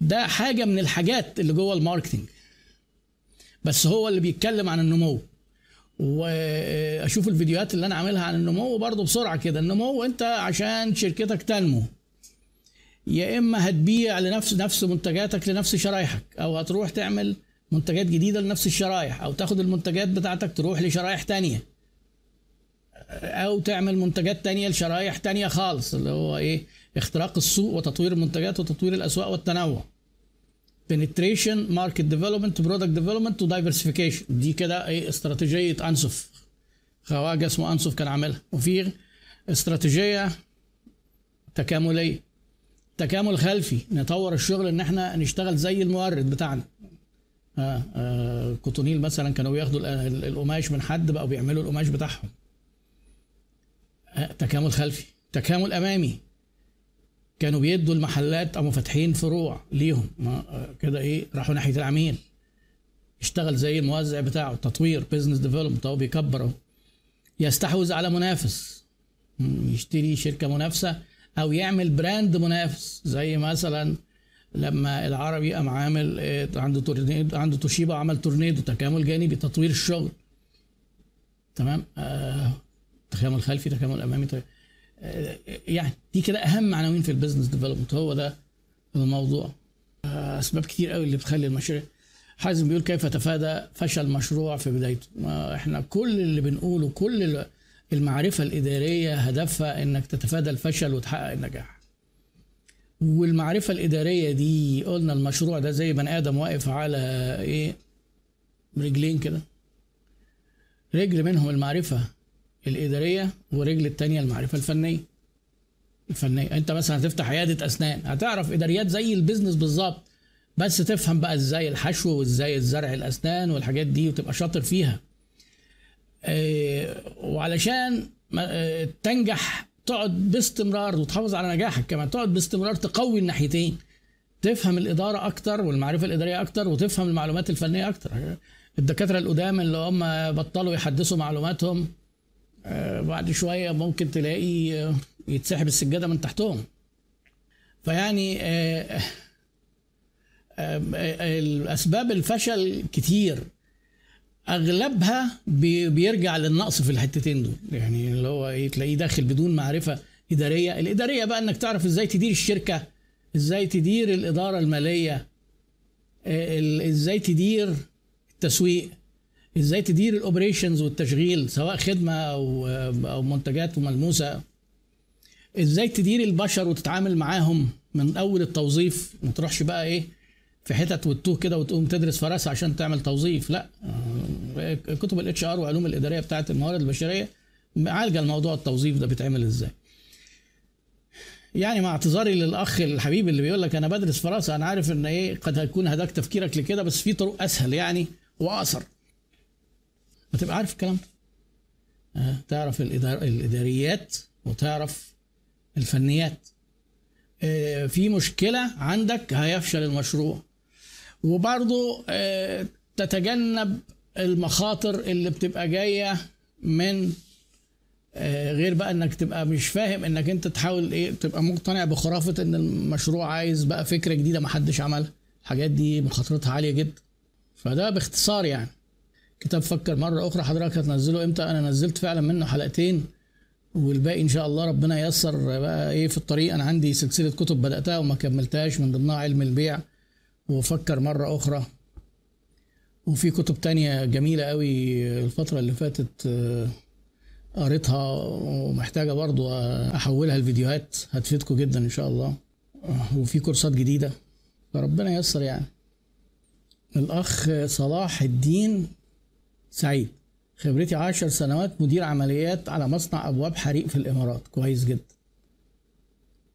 ده حاجة من الحاجات اللي جوه ال marketing بس هو اللي بيتكلم عن النمو. وأشوف الفيديوهات اللي أنا عاملها عن النمو برضه بسرعة كده. النمو أنت عشان شركتك تنمو. يا إما هتبيع لنفس نفس منتجاتك لنفس شرايحك أو هتروح تعمل منتجات جديدة لنفس الشرايح أو تاخد المنتجات بتاعتك تروح لشرايح تانية. أو تعمل منتجات تانية لشرايح تانية خالص اللي هو إيه اختراق السوق وتطوير المنتجات وتطوير الأسواق والتنوع. Penetration market development product development و diversification. دي كده إيه استراتيجية انسف خواجة اسمه انسف كان عاملها. وفي استراتيجية تكاملية. تكامل خلفي نطور الشغل إن إحنا نشتغل زي المورد بتاعنا. آه آه كوتونيل مثلا كانوا بياخدوا القماش من حد بقوا بيعملوا القماش بتاعهم. آه تكامل خلفي تكامل أمامي. كانوا بيدوا المحلات أو فاتحين فروع ليهم. كده إيه راحوا ناحية العميل. اشتغل زي الموزع بتاعه تطوير business development هو بيكبر يستحوذ على منافس. يشتري شركة منافسة. أو يعمل brand منافس زي مثلا لما العربي قام عامل عنده تورنيدو عنده توشيبا عمل تورنيدو تكامل جانبي تطوير الشغل. تمام؟ آه تكامل خلفي تكامل امامي تكامل يعني دي كده أهم عناوين في ال business development هو ده الموضوع. أسباب كتير قوي اللي بتخلي المشاريع. حازم بيقول كيف تفادى فشل مشروع في بدايته؟ ما إحنا كل اللي بنقوله كل المعرفة الإدارية هدفها إنك تتفادى الفشل وتحقق النجاح. والمعرفة الإدارية دي قلنا المشروع ده زي بني آدم واقف على إيه؟ رجلين كده. رجل منهم المعرفة الإدارية ورجل التانية المعرفة الفنية. الفنية. أنت مثلا هتفتح عيادة أسنان هتعرف إداريات زي البيزنس بالظبط بس تفهم بقى إزاي الحشو وإزاي الزرع الأسنان والحاجات دي وتبقى شاطر فيها. وعلشان آه تنجح تقعد باستمرار وتحافظ على نجاحك كمان تقعد باستمرار تقوي الناحيتين. تفهم الإدارة أكتر والمعرفة الإدارية أكتر وتفهم المعلومات الفنية أكتر. الدكاترة القدام اللي هم بطلوا يحدثوا معلوماتهم بعد شوية ممكن تلاقي يتسحب السجادة من تحتهم. فيعني الأسباب الفشل كتير. أغلبها بيرجع للنقص في الحتتين دول. يعني اللي هو إيه تلاقيه داخل بدون معرفة إدارية. الإدارية بقى إنك تعرف إزاي تدير الشركة إزاي تدير الإدارة المالية إزاي تدير التسويق إزاي تدير الاوبريشنز والتشغيل سواء خدمة أو أو منتجات ملموسه إزاي تدير البشر وتتعامل معاهم من أول التوظيف. ما تروحش بقى إيه في حتت وتوه كده وتقوم تدرس فراسه عشان تعمل توظيف. لا. كتب ال HR وعلوم الإدارية بتاعه الموارد البشرية عالجت موضوع التوظيف ده بيتعمل إزاي. يعني مع اعتذاري للأخ الحبيب اللي بيقول لك أنا بدرس فراسه أنا عارف إن إيه قد هيكون هداك تفكيرك لكده بس في طرق أسهل يعني وأقصر. هتبقى عارف الكلام ده؟ آه تعرف الإدار... الإداريات وتعرف الفنيات. آه في مشكلة عندك هيفشل المشروع. وبرضو آه تتجنب المخاطر اللي بتبقى جاية من آه، غير بقى إنك تبقى مش فاهم إنك أنت تحاول إيه تبقى مقتنع بخرافة إن المشروع عايز بقى فكرة جديدة ما حدش عملها. الحاجات دي مخاطرتها عالية جدا. فده باختصار يعني. كتاب فكر مرة أخرى حضرتك هتنزله إمتى؟ أنا نزلت فعلا منه حلقتين والباقي إن شاء الله ربنا ييسر بقى إيه في الطريق. أنا عندي سلسلة كتب بدأتها وما كملتهاش من ضمنها علم البيع. وفكر مرة أخرى. وفي كتب تانية جميلة قوي الفترة اللي فاتت آه، قريتها ومحتاجة برضو أحولها لفيديوهات. هتفيدكم جدا إن شاء الله. وفي كورسات جديدة. فربنا ييسر يعني. الأخ صلاح الدين سعيد. خبرتي عشر سنوات مدير عمليات على مصنع أبواب حريق في الإمارات. كويس جدا.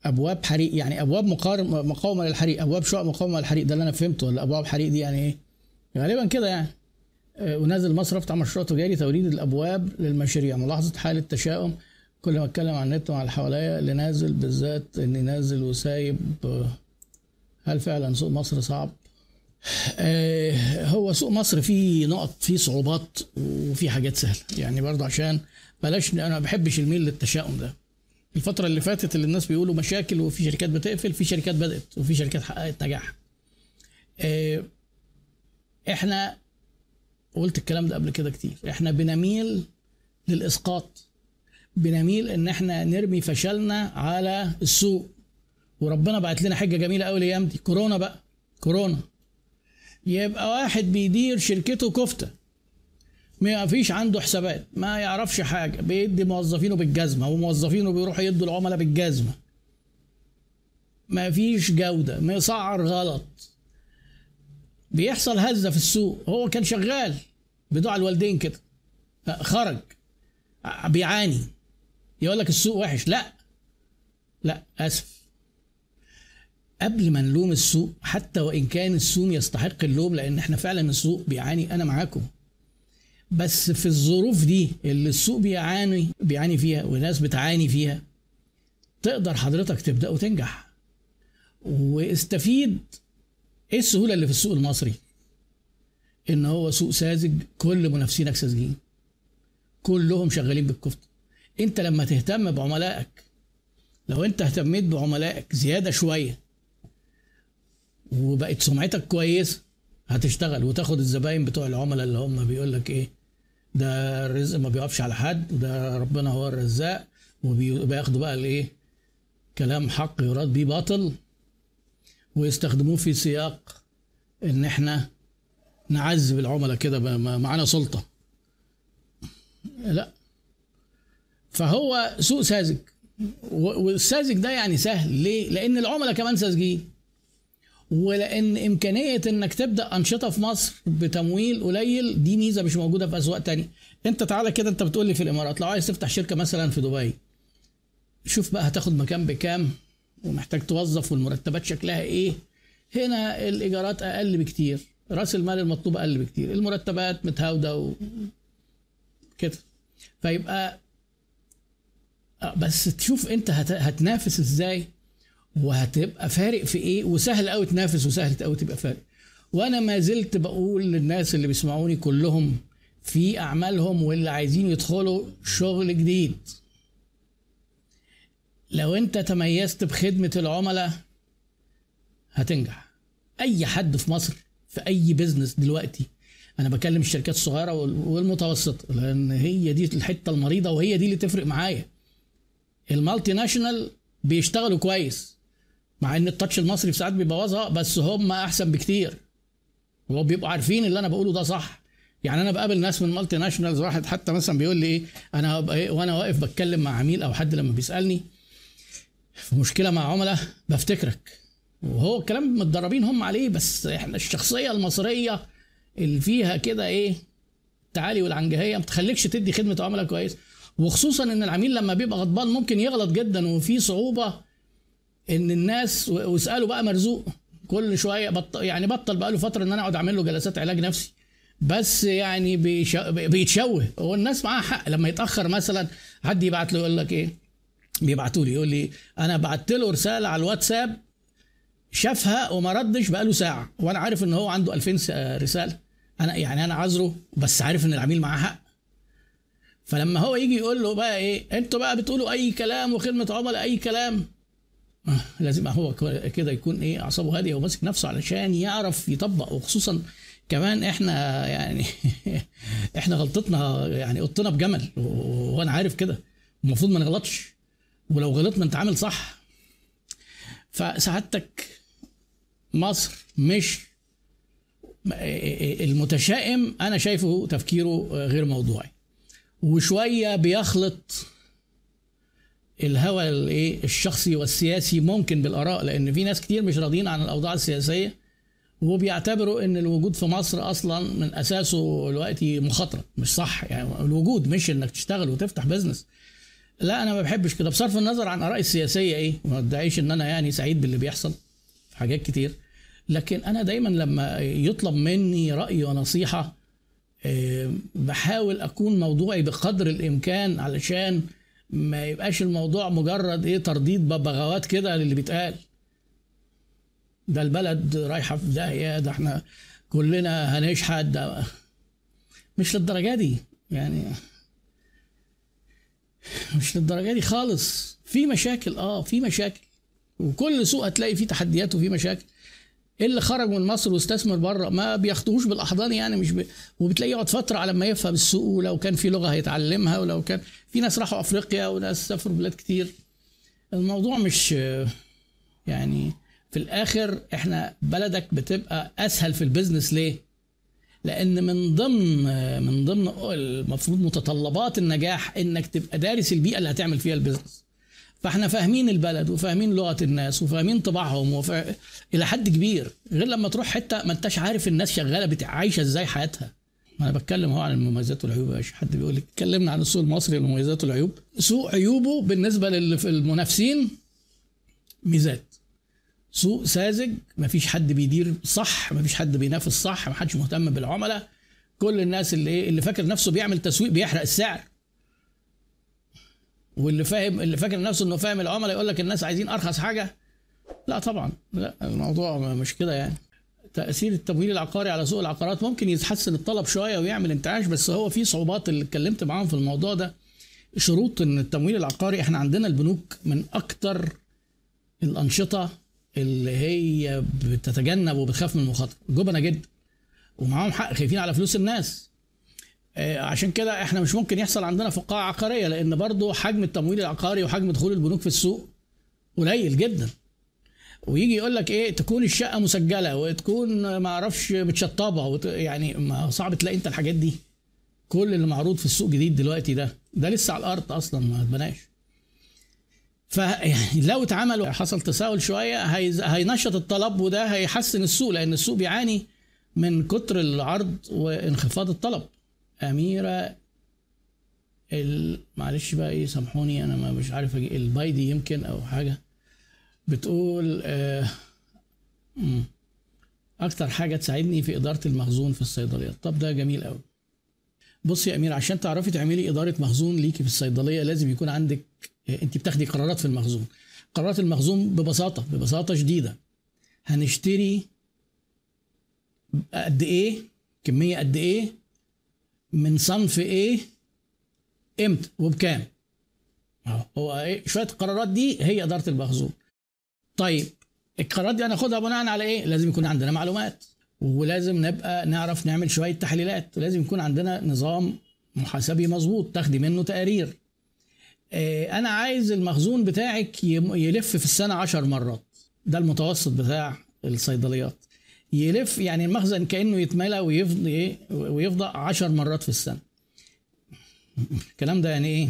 أبواب حريق يعني أبواب مقاومة للحريق أبواب شقق مقاومة للحريق ده اللي أنا فهمته ولا أبواب حريق دي يعني إيه؟ غالبا كده يعني. آه، ونازل مصر أفتح مشروع تجاري توريد الأبواب للمشاريع ملاحظة حالة تشاؤم كل ما أتكلم عن النت مع اللي حواليا اللي نازل بالذات إني نازل وسايب آه، هل فعلا سوق مصر صعب؟ آه هو سوق مصر فيه نقط فيه صعوبات وفيه حاجات سهلة. يعني برضه عشان بلاش أنا ما بحبش الميل للتشاؤم ده. الفترة اللي فاتت اللي الناس بيقولوا مشاكل وفي شركات بتقفل في شركات بدأت وفي شركات حققت نجاح. آه إحنا قلت الكلام ده قبل كده كتير. إحنا بنميل للإسقاط. بنميل إن إحنا نرمي فشلنا على السوق. وربنا بعت لنا حاجة جميلة قوي الأيام دي. كورونا بقى. كورونا. يبقى واحد بيدير شركته كفتة. ما فيش عنده حسابات ما يعرفش حاجة بيدي موظفينه بالجزمة وموظفينه بيروحوا يدوا العملاء بالجزمة. ما فيش جودة مسعر غلط. بيحصل هزة في السوق هو كان شغال بدوع الوالدين كده خرج بيعاني. يقول لك السوق وحش لا لا آسف. قبل ما نلوم السوق حتى وإن كان السوق يستحق اللوم لأن إحنا فعلا السوق بيعاني أنا معاكم. بس في الظروف دي اللي السوق بيعاني بيعاني فيها وناس بتعاني فيها تقدر حضرتك تبدأ وتنجح. واستفيد إيه السهولة اللي في السوق المصري؟ إن هو سوق ساذج كل منافسينك ساذجين. كلهم شغالين بالكفته أنت لما تهتم بعملائك لو أنت اهتميت بعملائك زيادة شوية وبقت سمعتك كويسه هتشتغل وتاخد الزباين بتوع العملاء اللي هم بيقول لك إيه؟ ده الرزق ما بيقفش على حد وده ربنا هو الرزاق وبياخدوا بقى الايه؟ كلام حق يراد بيه باطل ويستخدموه في سياق ان إحنا نعذب العملاء كده معانا سلطة. لا. فهو سوق ساذج. والساذج ده يعني سهل. ليه؟ لأن العملاء كمان ساذجين. ولأن إمكانية إنك تبدأ أنشطة في مصر بتمويل قليل دي ميزة مش موجودة في اسواق تانية. أنت تعالى كده أنت بتقول لي في الإمارات لو عايز تفتح شركة مثلا في دبي شوف بقى هتاخد مكان بكام ومحتاج توظف والمرتبات شكلها إيه. هنا الإيجارات أقل بكتير رأس المال المطلوب أقل بكتير المرتبات متهاودة و... كده. فيبقى آه، بس تشوف أنت هت... هتنافس إزاي وهتبقى فارق في إيه؟ وسهل قوي تنافس وسهل قوي تبقى فارق. وأنا ما زلت بقول للناس اللي بيسمعوني كلهم في أعمالهم واللي عايزين يدخلوا شغل جديد. لو أنت تميزت بخدمة العملاء هتنجح. أي حد في مصر في أي business دلوقتي أنا بكلم الشركات الصغيرة والمتوسطه لأن هي دي الحتة المريضة وهي دي اللي تفرق معايا. ال multinational بيشتغلوا كويس. مع إن ال touch المصري في ساعات بيبوظها بس هم أحسن بكتير. وبيبقوا بيبقوا عارفين اللي أنا بقوله ده صح. يعني أنا بقابل ناس من multinationals واحد حتى مثلا بيقول لي إيه أنا هبقى إيه وأنا واقف بتكلم مع عميل أو حد لما بيسألني في مشكلة مع عملاء بفتكرك. وهو الكلام متدربين هم عليه بس إحنا الشخصية المصرية اللي فيها كده إيه التعالي والعنجهية ما تخليكش تدي خدمة عملاء كويس. وخصوصا إن العميل لما بيبقى غضبان ممكن يغلط جدا وفي صعوبة إن الناس واساله بقى مرزوق كل شوية بطل يعني بطل بقى له فترة إن أنا أقعد أعمل له جلسات علاج نفسي. بس يعني بيتشوه. هو الناس معاها حق. لما يتأخر مثلا حد يبعت له يقول لك إيه؟ بيبعتوا لي. يقول لي أنا بعت له رسالة على الواتساب شافها وما ردش بقاله ساعة. وأنا عارف إن هو عنده 2000 رسالة. أنا يعني أنا عذره بس عارف إن العميل معاه حق. فلما هو يجي يقول له بقى إيه؟ أنتوا بقى بتقولوا أي كلام وخدمة عملاء أي كلام. لازم هو كده يكون إيه أعصابه هادية وماسك نفسه علشان يعرف يطبق. وخصوصا كمان إحنا يعني إحنا غلطتنا يعني قطنا بجمل وأنا عارف كده. المفروض ما نغلطش. ولو غلطنا نتعامل صح. فسعادتك مصر مش المتشائم أنا شايفه تفكيره غير موضوعي. وشوية بيخلط الهوى الايه الشخصي والسياسي ممكن بالآراء لأن في ناس كتير مش راضيين عن الأوضاع السياسية وبيعتبروا إن الوجود في مصر أصلا من أساسه دلوقتي مخاطرة مش صح يعني الوجود مش إنك تشتغل وتفتح بزنس لا أنا ما بحبش كده. بصرف النظر عن ارائي السياسية إيه ما ادعيش إن أنا يعني سعيد باللي بيحصل في حاجات كتير. لكن أنا دايما لما يطلب مني رأي ونصيحة آه، بحاول أكون موضوعي بقدر الإمكان علشان ما يبقاش الموضوع مجرد إيه ترديد ببغاوات كده للي بيتقال. ده البلد رايحة في داهية ده إحنا كلنا هنشحت ده. مش للدرجة دي. يعني مش للدرجة دي خالص. في مشاكل آه في مشاكل. وكل سوق هتلاقي فيه تحديات وفيه مشاكل. اللي خرج من مصر واستثمر بره؟ ما بياخدوهوش بالأحضان يعني مش ب... وبتلاقيه يقعد فترة على ما يفهم السوق ولو كان في لغة هيتعلمها ولو كان في ناس راحوا أفريقيا وناس سافروا بلاد كتير. الموضوع مش يعني في الآخر إحنا بلدك بتبقى أسهل في ال business. ليه؟ لأن من ضمن من ضمن المفروض متطلبات النجاح إنك تبقى دارس البيئة اللي هتعمل فيها ال business. فاحنا فاهمين البلد وفاهمين لغة الناس وفاهمين طباعهم وف... إلى حد كبير. غير لما تروح حتة ما انتش عارف الناس شغالة بت... عايشة إزاي حياتها. أنا بتكلم هو عن المميزات والعيوب يا باشا. حد بيقول لي اتكلمنا عن السوق المصري المميزات والعيوب. سوق عيوبه بالنسبة للمنافسين ميزات. سوق ساذج مفيش حد بيدير صح مفيش حد بينافس صح محدش مهتم بالعملاء. كل الناس اللي إيه اللي فاكر نفسه بيعمل تسويق بيحرق السعر. واللي فاهم اللي فاكر نفسه إنه فاهم العملاء يقول لك الناس عايزين أرخص حاجة؟ لا طبعا. لا الموضوع مش كده يعني. تأثير التمويل العقاري على سوق العقارات ممكن يتحسن الطلب شوية ويعمل انتعاش بس هو في صعوبات اللي اتكلمت معاهم في الموضوع ده. شروط إن التمويل العقاري إحنا عندنا البنوك من أكتر الأنشطة اللي هي بتتجنب وبتخاف من المخاطره جبنة جدا ومعاهم حق خايفين على فلوس الناس. عشان كده إحنا مش ممكن يحصل عندنا فقاعة عقارية لأن برضو حجم التمويل العقاري وحجم دخول البنوك في السوق قليل جدا. ويجي يقول لك إيه تكون الشقة مسجلة وتكون ما أعرفش متشطبة وت... يعني ما صعب تلاقي أنت الحاجات دي. كل اللي معروض في السوق جديد دلوقتي ده ده لسه على الأرض أصلا ما اتبناش. فيعني لو اتعمل حصل تساؤل شوية هينشط الطلب وده هيحسن السوق لأن السوق بيعاني من كتر العرض وانخفاض الطلب. أميرة ال... معلش بقى إيه سامحوني أنا ما مش عارف أجي... البايدي يمكن أو حاجة. بتقول آه... أكتر حاجة تساعدني في إدارة المخزون في الصيدليات طب ده جميل قوي بصي يا أمير عشان تعرفي تعملي إدارة مخزون ليكي في الصيدلية لازم يكون عندك أنت بتاخدي قرارات في المخزون. قرارات المخزون ببساطة ببساطة شديدة. هنشتري قد إيه؟ كمية قد إيه؟ من صنف إيه؟ إمتى؟ وبكام؟ هو إيه؟ شوية القرارات دي هي إدارة المخزون. طيب القرارات دي هناخدها بناء على إيه؟ لازم يكون عندنا معلومات ولازم نبقى نعرف نعمل شوية تحليلات. ولازم يكون عندنا نظام محاسبي مظبوط تاخدي منه تقارير. آه، أنا عايز المخزون بتاعك يلف في السنة عشر مرات. ده المتوسط بتاع الصيدليات. يلف يعني المخزن كأنه يتملى ويفضى إيه ويفضى عشر مرات في السنة. الكلام ده يعني إيه؟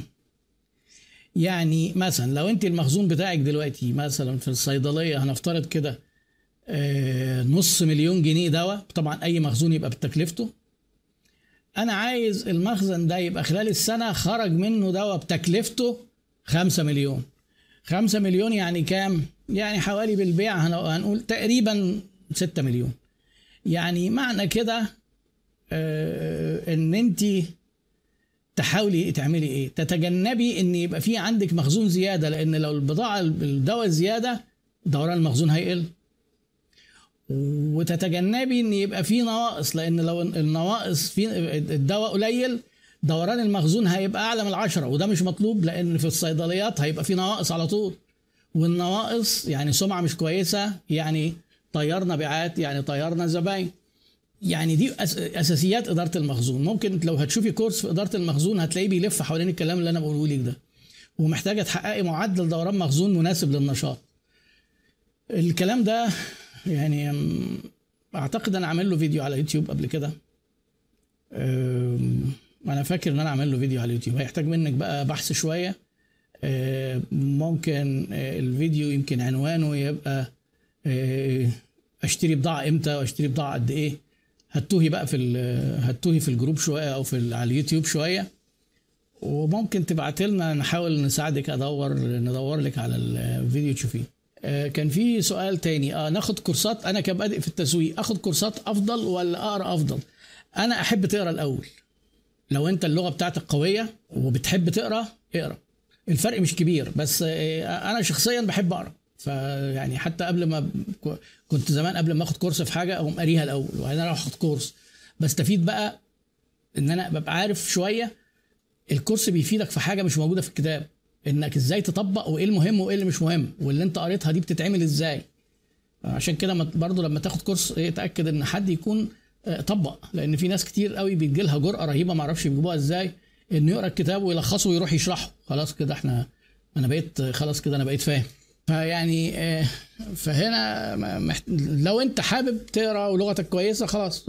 يعني مثلا لو أنت المخزون بتاعك دلوقتي مثلا في الصيدلية هنفترض كده آه، نص مليون جنيه دواء طبعا أي مخزون يبقى بتكلفته. أنا عايز المخزن ده يبقى خلال السنة خرج منه دواء بتكلفته خمسة مليون. خمسة مليون يعني كام؟ يعني حوالي بالبيع هنقول تقريبا ستة مليون. يعني معنى كده آه إن انت تحاولي تعملي إيه؟ تتجنبي إن يبقى في عندك مخزون زيادة لأن لو البضاعة الدواء زياده دوران المخزون هيقل. وتتجنبي إن يبقى في نواقص لأن لو النواقص في الدواء قليل دوران المخزون هيبقى أعلى من العشرة. وده مش مطلوب لأن في الصيدليات هيبقى في نواقص على طول. والنواقص يعني سمعة مش كويسة يعني طيرنا بيعات يعني طيرنا زباين. يعني دي أساسيات إدارة المخزون. ممكن لو هتشوفي كورس في إدارة المخزون هتلاقيه بيلف حوالين الكلام اللي أنا بقوله لك ده. ومحتاجة تحققي معدل دوران مخزون مناسب للنشاط. الكلام ده يعني أعتقد أنا عامل له فيديو على يوتيوب قبل كده. أنا فاكر إن أنا عامل له فيديو على اليوتيوب هيحتاج منك بقى بحث شوية. ممكن الفيديو يمكن عنوانه يبقى أشتري بضاعة إمتى وأشتري بضاعة قد إيه. هتوهي بقى في هتوهي في الجروب شوية أو في على اليوتيوب شوية. وممكن تبعت لنا نحاول نساعدك أدور ندور لك على الفيديو تشوفيه. كان في سؤال تاني. آه ناخد كورسات. أنا كبادئ في التسويق آخد كورسات أفضل ولا أقرأ أفضل؟ أنا أحب تقرأ الأول. لو أنت اللغة بتاعتك قوية وبتحب تقرأ اقرأ. الفرق مش كبير بس أنا شخصيا بحب أقرأ. فيعني حتى قبل ما كنت زمان قبل ما آخد كورس في حاجة أقوم قاريها الأول وبعدين أروح أخد كورس. بستفيد بقى إن أنا ببقى عارف شوية الكورس بيفيدك في حاجة مش موجودة في الكتاب. إنك إزاي تطبق وإيه المهم وإيه اللي مش مهم واللي أنت قريتها دي بتتعمل إزاي. عشان كده برضو لما تاخد كورس اتاكد إن حد يكون طبق. لأن في ناس كتير قوي بيجي لها جرأة رهيبة ما أعرفش يجيبوها إزاي إنه يقرأ الكتاب ويلخصه ويروح يشرحه. خلاص كده إحنا أنا بقيت خلاص كده أنا بقيت فاهم. فيعني فهنا محت... لو انت حابب تقرأ ولغتك كويسة خلاص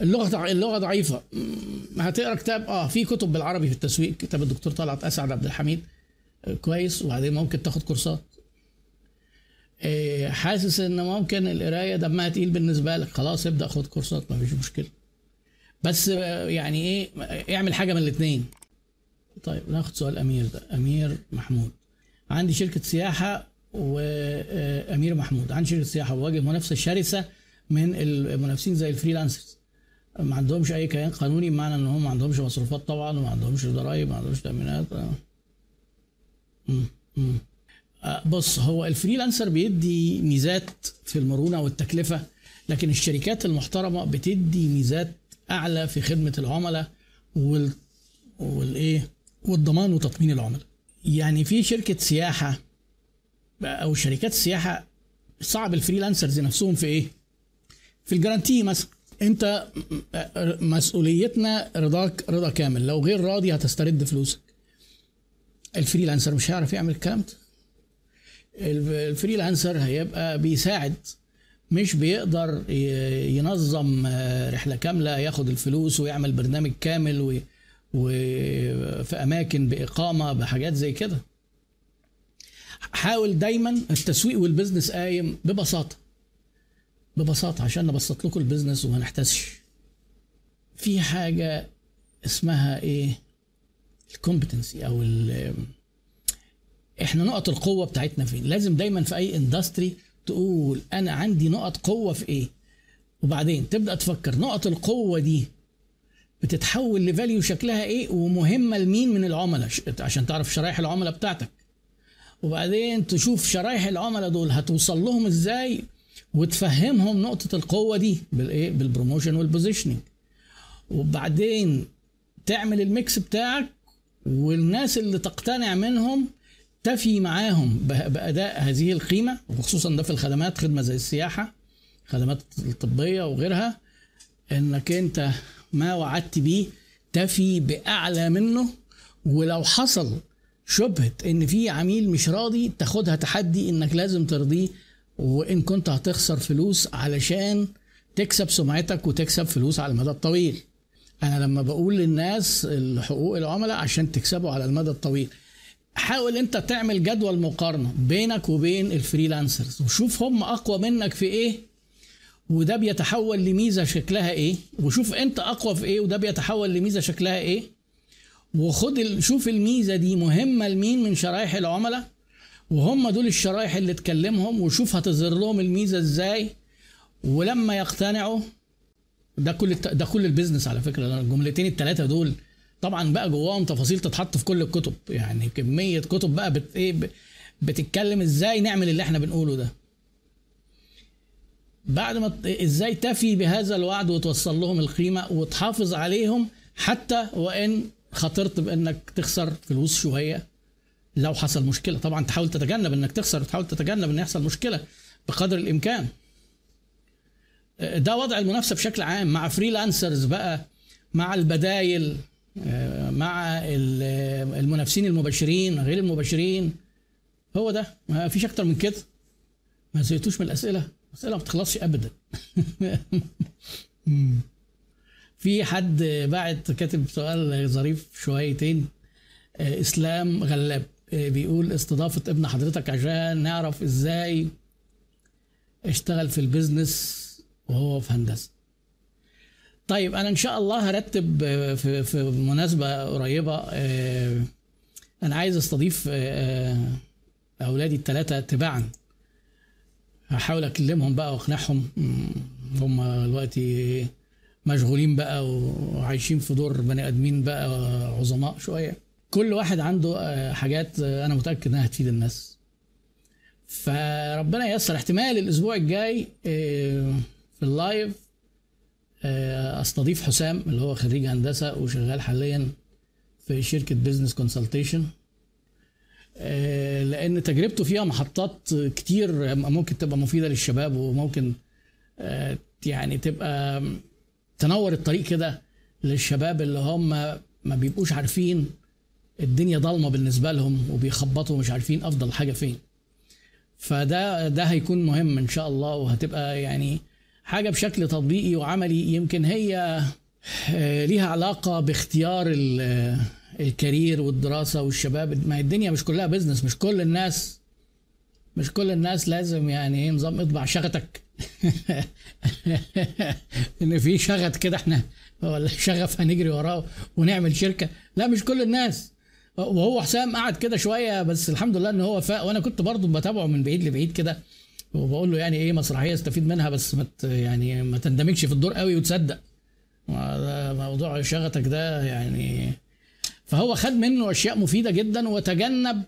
اللغة اللغة ضعيفة. هتقرأ كتاب آه في كتب بالعربي في التسويق. كتاب الدكتور طلعت أسعد عبد الحميد كويس. وبعدين ممكن تاخد كورسات. حاسس إن ممكن القراية دمها تقيل بالنسبة لك. خلاص ابدأ خد كورسات مفيش مشكلة. بس يعني إيه اعمل حاجة من الاثنين طيب ناخد سؤال أمير ده. أمير محمود. عندي شركة سياحة وامير محمود. عندي شركه سياحة وواجه منافسة شرسة من المنافسين زي ال freelancers. ما عندهمش أي كيان قانوني بمعنى إن هم ما عندهمش مصروفات طبعا وما عندهمش ضرائب ما عندهمش تأمينات. بص هو ال freelancer بيدي ميزات في المرونة والتكلفة لكن الشركات المحترمة بتدي ميزات أعلى في خدمة العملاء وال والايه والضمان وتطمين العملاء. يعني في شركة سياحة أو شركات السياحه صعب ال freelancers نفسهم في إيه؟ في ال guarantee مثلا. أنت مسؤوليتنا رضاك رضا كامل. لو غير راضي هتسترد فلوسك. ال freelancer مش هيعرف يعمل الكلام ده. ال freelancer هيبقى بيساعد مش بيقدر ينظم رحلة كاملة ياخد الفلوس ويعمل برنامج كامل وفي أماكن بإقامة بحاجات زي كده. حاول دايما التسويق وال business قايم ببساطة. ببساطة عشان نبسط لكم ال business وما نحتاسش. في حاجة اسمها إيه؟ ال competency أو إحنا نقط القوة بتاعتنا فين؟ لازم دايما في أي industry تقول أنا عندي نقط قوة في إيه؟ وبعدين تبدأ تفكر نقط القوة دي بتتحول ل value شكلها إيه؟ ومهمة لمين من العملاء؟ عشان تعرف شرايح العملاء بتاعتك. وبعدين تشوف شرايح العملاء دول هتوصل لهم إزاي وتفهمهم نقطة القوة دي بالإيه؟ بال promotion وال positioning وبعدين تعمل الميكس بتاعك والناس اللي تقتنع منهم تفي معاهم بأداء هذه القيمة وخصوصا ده في الخدمات خدمة زي السياحة خدمات الطبية وغيرها إنك أنت ما وعدت بيه تفي بأعلى منه ولو حصل شبهة إن في عميل مش راضي تاخدها تحدي إنك لازم ترضيه وإن كنت هتخسر فلوس علشان تكسب سمعتك وتكسب فلوس على المدى الطويل. أنا لما بقول للناس حقوق العملاء عشان تكسبوا على المدى الطويل. حاول أنت تعمل جدول مقارنة بينك وبين الفريلانسرز وشوف هم أقوى منك في إيه وده بيتحول لميزة شكلها إيه وشوف أنت أقوى في إيه وده بيتحول لميزة شكلها إيه. وخد. شوف الميزة دي مهمة لمين من شرايح العملاء؟ وهم دول الشرايح اللي تكلمهم وشوف هتظهر لهم الميزة إزاي. ولما يقتنعوا ده كل الت... ده كل البيزنس على فكرة الجملتين الثلاثه دول. طبعا بقى جواهم تفاصيل تتحط في كل الكتب يعني كمية كتب بقى بت إيه بتتكلم إزاي نعمل اللي إحنا بنقوله ده. بعد ما إزاي تفي بهذا الوعد وتوصل لهم القيمة وتحافظ عليهم حتى وإن خاطرت بأنك تخسر فلوس شوية لو حصل مشكلة. طبعا تحاول تتجنب إنك تخسر وتحاول تتجنب إن يحصل مشكلة بقدر الإمكان. ده وضع المنافسة بشكل عام مع فريلانسرز بقى مع البدايل مع المنافسين المباشرين غير المباشرين. هو ده. ما فيش أكتر من كده. ما زهقتوش من الأسئلة. الأسئلة ما بتخلصش ابدا. في حد بعت كاتب سؤال ظريف شويتين. إسلام غلاب. بيقول استضافة ابن حضرتك عشان نعرف إزاي اشتغل في البيزنس وهو في هندسة. طيب أنا إن شاء الله هرتب في في مناسبة قريبة. أنا عايز أستضيف أولادي الثلاثه تباعا. هحاول أكلمهم بقى وأقنعهم. هم دلوقتي مشغولين بقى وعايشين في دور بني آدمين بقى عظماء شوية. كل واحد عنده حاجات أنا متأكد إنها هتفيد الناس. فربنا ييسر احتمال الأسبوع الجاي في ال live أستضيف حسام اللي هو خريج هندسة وشغال حاليا في شركة business consultation لأن تجربته فيها محطات كتير ممكن تبقى مفيدة للشباب وممكن يعني تبقى تنور الطريق كده للشباب اللي هم ما بيبقوش عارفين الدنيا ضلمة بالنسبة لهم وبيخبطوا مش عارفين أفضل حاجة فين. فده ده هيكون مهم إن شاء الله وهتبقى يعني حاجة بشكل تطبيقي وعملي يمكن هي ليها علاقة باختيار الكارير والدراسة والشباب. ما الدنيا مش كلها بزنس مش كل الناس مش كل الناس لازم يعني إيه نظام إطبع شغتك. ان في شغت كده إحنا ولا شغف هنجري وراه ونعمل شركة. لا مش كل الناس. وهو حسام قعد كده شوية بس الحمد لله إن هو فاق. وأنا كنت برضه بتابعه من بعيد لبعيد كده وبقول له يعني إيه مسرحية استفيد منها بس ما يعني ما تندمجش في الدور قوي وتصدق. موضوع شغتك ده يعني. فهو خد منه أشياء مفيدة جدا وتجنب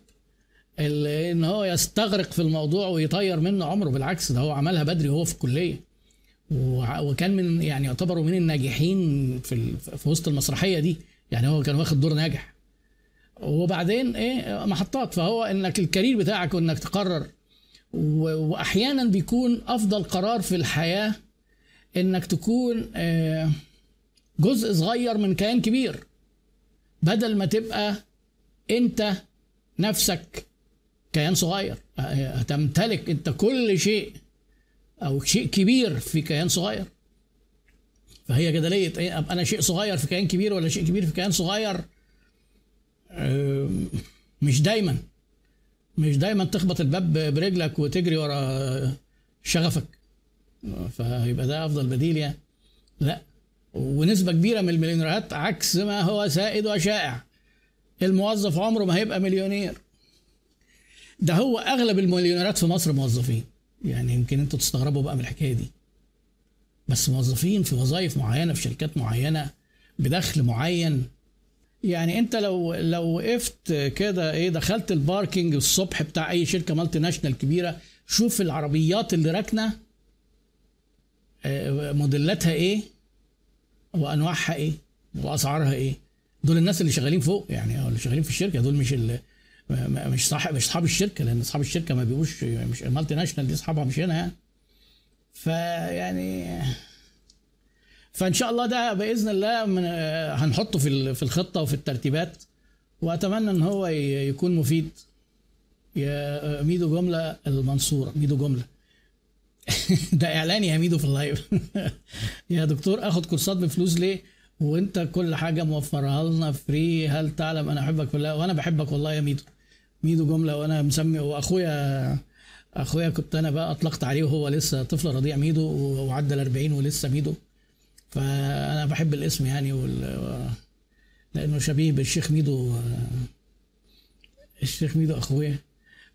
إن هو يستغرق في الموضوع ويطير منه عمره. بالعكس ده هو عملها بدري وهو في الكلية. وكان من يعني يعتبروا من الناجحين في في وسط المسرحية دي. يعني هو كان واخد دور ناجح. وبعدين إيه محطات. فهو إنك الكارير بتاعك وانك تقرر. وأحيانا بيكون أفضل قرار في الحياة إنك تكون جزء صغير من كيان كبير. بدل ما تبقى أنت نفسك كيان صغير. هتمتلك انت كل شيء أو شيء كبير في كيان صغير. فهي كده ليه إيه أنا شيء صغير في كيان كبير ولا شيء كبير في كيان صغير؟ مش دايما. مش دايما تخبط الباب برجلك وتجري ورا شغفك. فيبقى ده أفضل بديل يعني. لا. ونسبة كبيرة من المليونيرات عكس ما هو سائد وشائع. الموظف عمره ما هيبقى مليونير. ده هو أغلب المليونيرات في مصر موظفين. يعني يمكن أنتوا تستغربوا بقى من الحكاية دي. بس موظفين في وظائف معينة في شركات معينة بدخل معين. يعني انت لو لو وقفت كده إيه دخلت ال parking الصبح بتاع أي شركة multinational كبيرة شوف العربيات اللي راكنة موديلاتها إيه وأنواعها إيه وأسعارها إيه. دول الناس اللي شغالين فوق يعني أو اللي شغالين في الشركة دول مش اللي مش صاحب مش أصحاب الشركة لأن أصحاب الشركة ما بيبقوش مش ال multinational دي أصحابها مش هنا يعني. فيعني فإن شاء الله ده بإذن الله من هنحطه في في الخطة وفي الترتيبات وأتمنى إن هو يكون مفيد. يا ميدو جملة المنصورة ميدو جملة. ده إعلان يا ميدو في ال live. يا دكتور آخد كورسات بفلوس ليه؟ وأنت كل حاجة موفرها لنا free هل تعلم أنا أحبك في الله؟ وأنا بحبك والله يا ميدو. ميدو جملة وأنا مسمي وأخويا أخويا كنت أنا بقى أطلقت عليه وهو لسه طفل رضيع ميدو وعدى ال 40 ولسه ميدو. فأنا بحب الاسم يعني وال... لأنه شبيه بالشيخ ميدو الشيخ ميدو أخويا.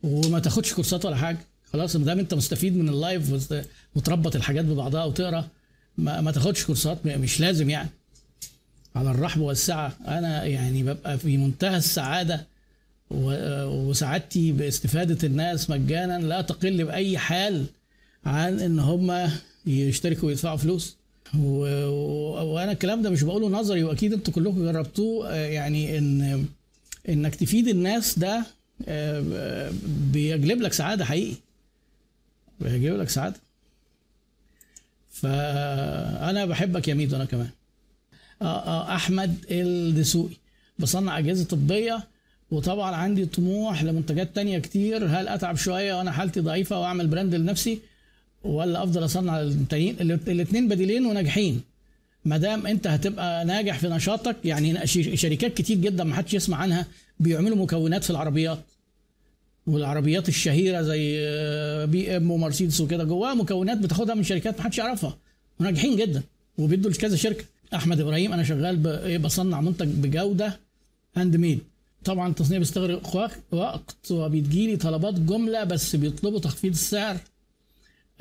وما تاخدش كورسات ولا حاجة. خلاص ما دام أنت مستفيد من اللايف وتربط الحاجات ببعضها وتقرأ ما, ما تاخدش كورسات مش لازم يعني. على الرحب والسعة. أنا يعني ببقى في منتهى السعادة وسعادتي باستفادة الناس مجانا لا تقل بأي حال عن إن هم يشتركوا ويدفعوا فلوس. وأنا الكلام ده مش بقوله نظري وأكيد أنتوا كلكم جربتوه آه، يعني إن إنك تفيد الناس ده آه، بيجلب لك سعادة حقيقي. بيجلب لك سعادة. فأنا بحبك يا ميدو أنا كمان. آه أحمد الدسوقي بصنع أجهزة طبية وطبعا عندي طموح لمنتجات تانية كتير. هل أتعب شوية وأنا حالتي ضعيفة وأعمل براند لنفسي؟ ولا أفضل أصنع للتانيين الاثنين بديلين وناجحين. ما دام أنت هتبقى ناجح في نشاطك يعني شركات كتير جدا ما حدش يسمع عنها بيعملوا مكونات في العربيات. والعربيات الشهيرة زي آه، بي إم ومرسيدس وكده جواها مكونات بتاخدها من شركات ما حدش يعرفها. وناجحين جدا وبيدوا لكذا شركة. أحمد إبراهيم أنا شغال إيه، بصنع منتج بجودة handmade طبعا التصنيع بيستغرق وق- وقت وبتجيلي طلبات جملة بس بيطلبوا تخفيض السعر.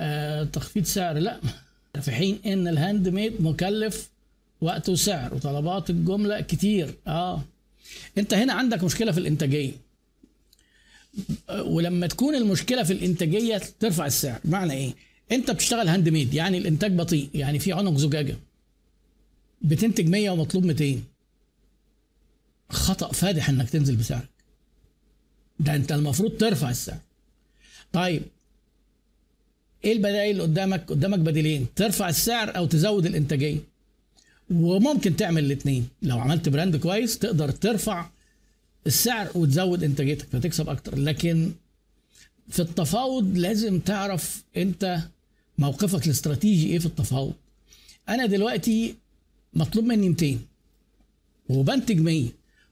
آه تخفيض سعر. لا في حين إن ال handmade مكلف وقت وسعر وطلبات الجملة كتير. آه. أنت هنا عندك مشكلة في الإنتاجية. ولما تكون المشكلة في الإنتاجية ترفع السعر. معنى إيه؟ أنت بتشتغل handmade يعني الإنتاج بطيء يعني في عنق زجاجة. بتنتج 100 ومطلوب 200 خطأ فادح إنك تنزل بسعرك ده أنت المفروض ترفع السعر. طيب إيه البدائل اللي قدامك؟ قدامك بديلين ترفع السعر أو تزود الإنتاجية. وممكن تعمل الاثنين لو عملت براند كويس تقدر ترفع السعر وتزود إنتاجيتك فتكسب أكتر. لكن في التفاوض لازم تعرف أنت موقفك الاستراتيجي إيه في التفاوض. أنا دلوقتي مطلوب مني 200 وبنتج 100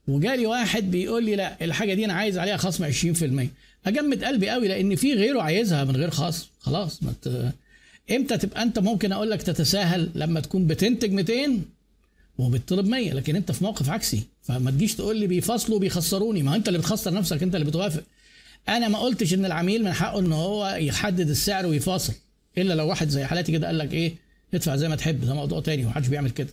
وجالي واحد بيقول لي لا الحاجة دي أنا عايز عليها خصم 20% أجمد قلبي قوي لأن في غيره عايزها من غير خصم. خلاص ما. إمتى تبقى أنت ممكن أقول لك تتساهل لما تكون بتنتج 200 وبتطلب 100 لكن أنت في موقف عكسي. فما تجيش تقول لي بيفصلوا بيخسروني. ما أنت اللي بتخسر نفسك أنت اللي بتوافق. أنا ما قلتش إن العميل من حقه إن هو يحدد السعر ويفاصل إلا لو واحد زي حالاتي كده قال لك إيه ادفع زي ما تحب ده موضوع تاني ومحدش بيعمل كده.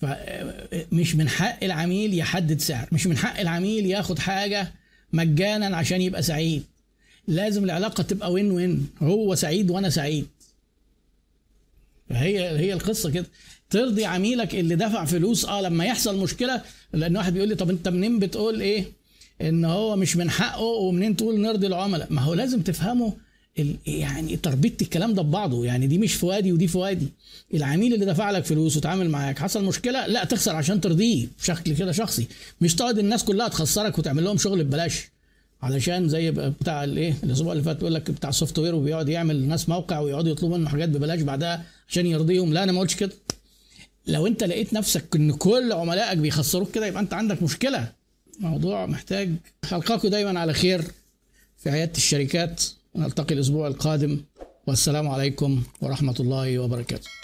فمش من حق العميل يحدد سعر مش من حق العميل ياخد حاجة مجانا عشان يبقى سعيد. لازم العلاقة تبقى وين وين هو سعيد وأنا سعيد. هي هي القصة كده. ترضي عميلك اللي دفع فلوس آه لما يحصل مشكلة لأن واحد بيقول لي طب أنت منين بتقول إيه؟ إن هو مش من حقه ومنين تقول نرضي العملاء؟ ما هو لازم تفهموا ال- يعني تربيط الكلام ده ببعضه. يعني دي مش في وادي ودي في وادي العميل اللي دفع لك فلوس وتعامل معاك حصل مشكلة؟ لا تخسر عشان ترضيه بشكل كده شخصي. مش تقعد الناس كلها تخسرك وتعمل لهم شغل ببلاش. علشان زي بتاع الايه الأسبوع اللي فات بيقول لك بتاع السوفت وير وبيقعد يعمل للناس موقع ويقعدوا يطلبوا منه حاجات ببلاش بعدها عشان يرضيهم. لا أنا ما قلتش كده. لو أنت لقيت نفسك إن كل عملائك بيخسروك كده يبقى أنت عندك مشكلة. موضوع محتاج القاكم دايما على خير في عيادة الشركات. ونلتقي الأسبوع القادم. والسلام عليكم ورحمة الله وبركاته.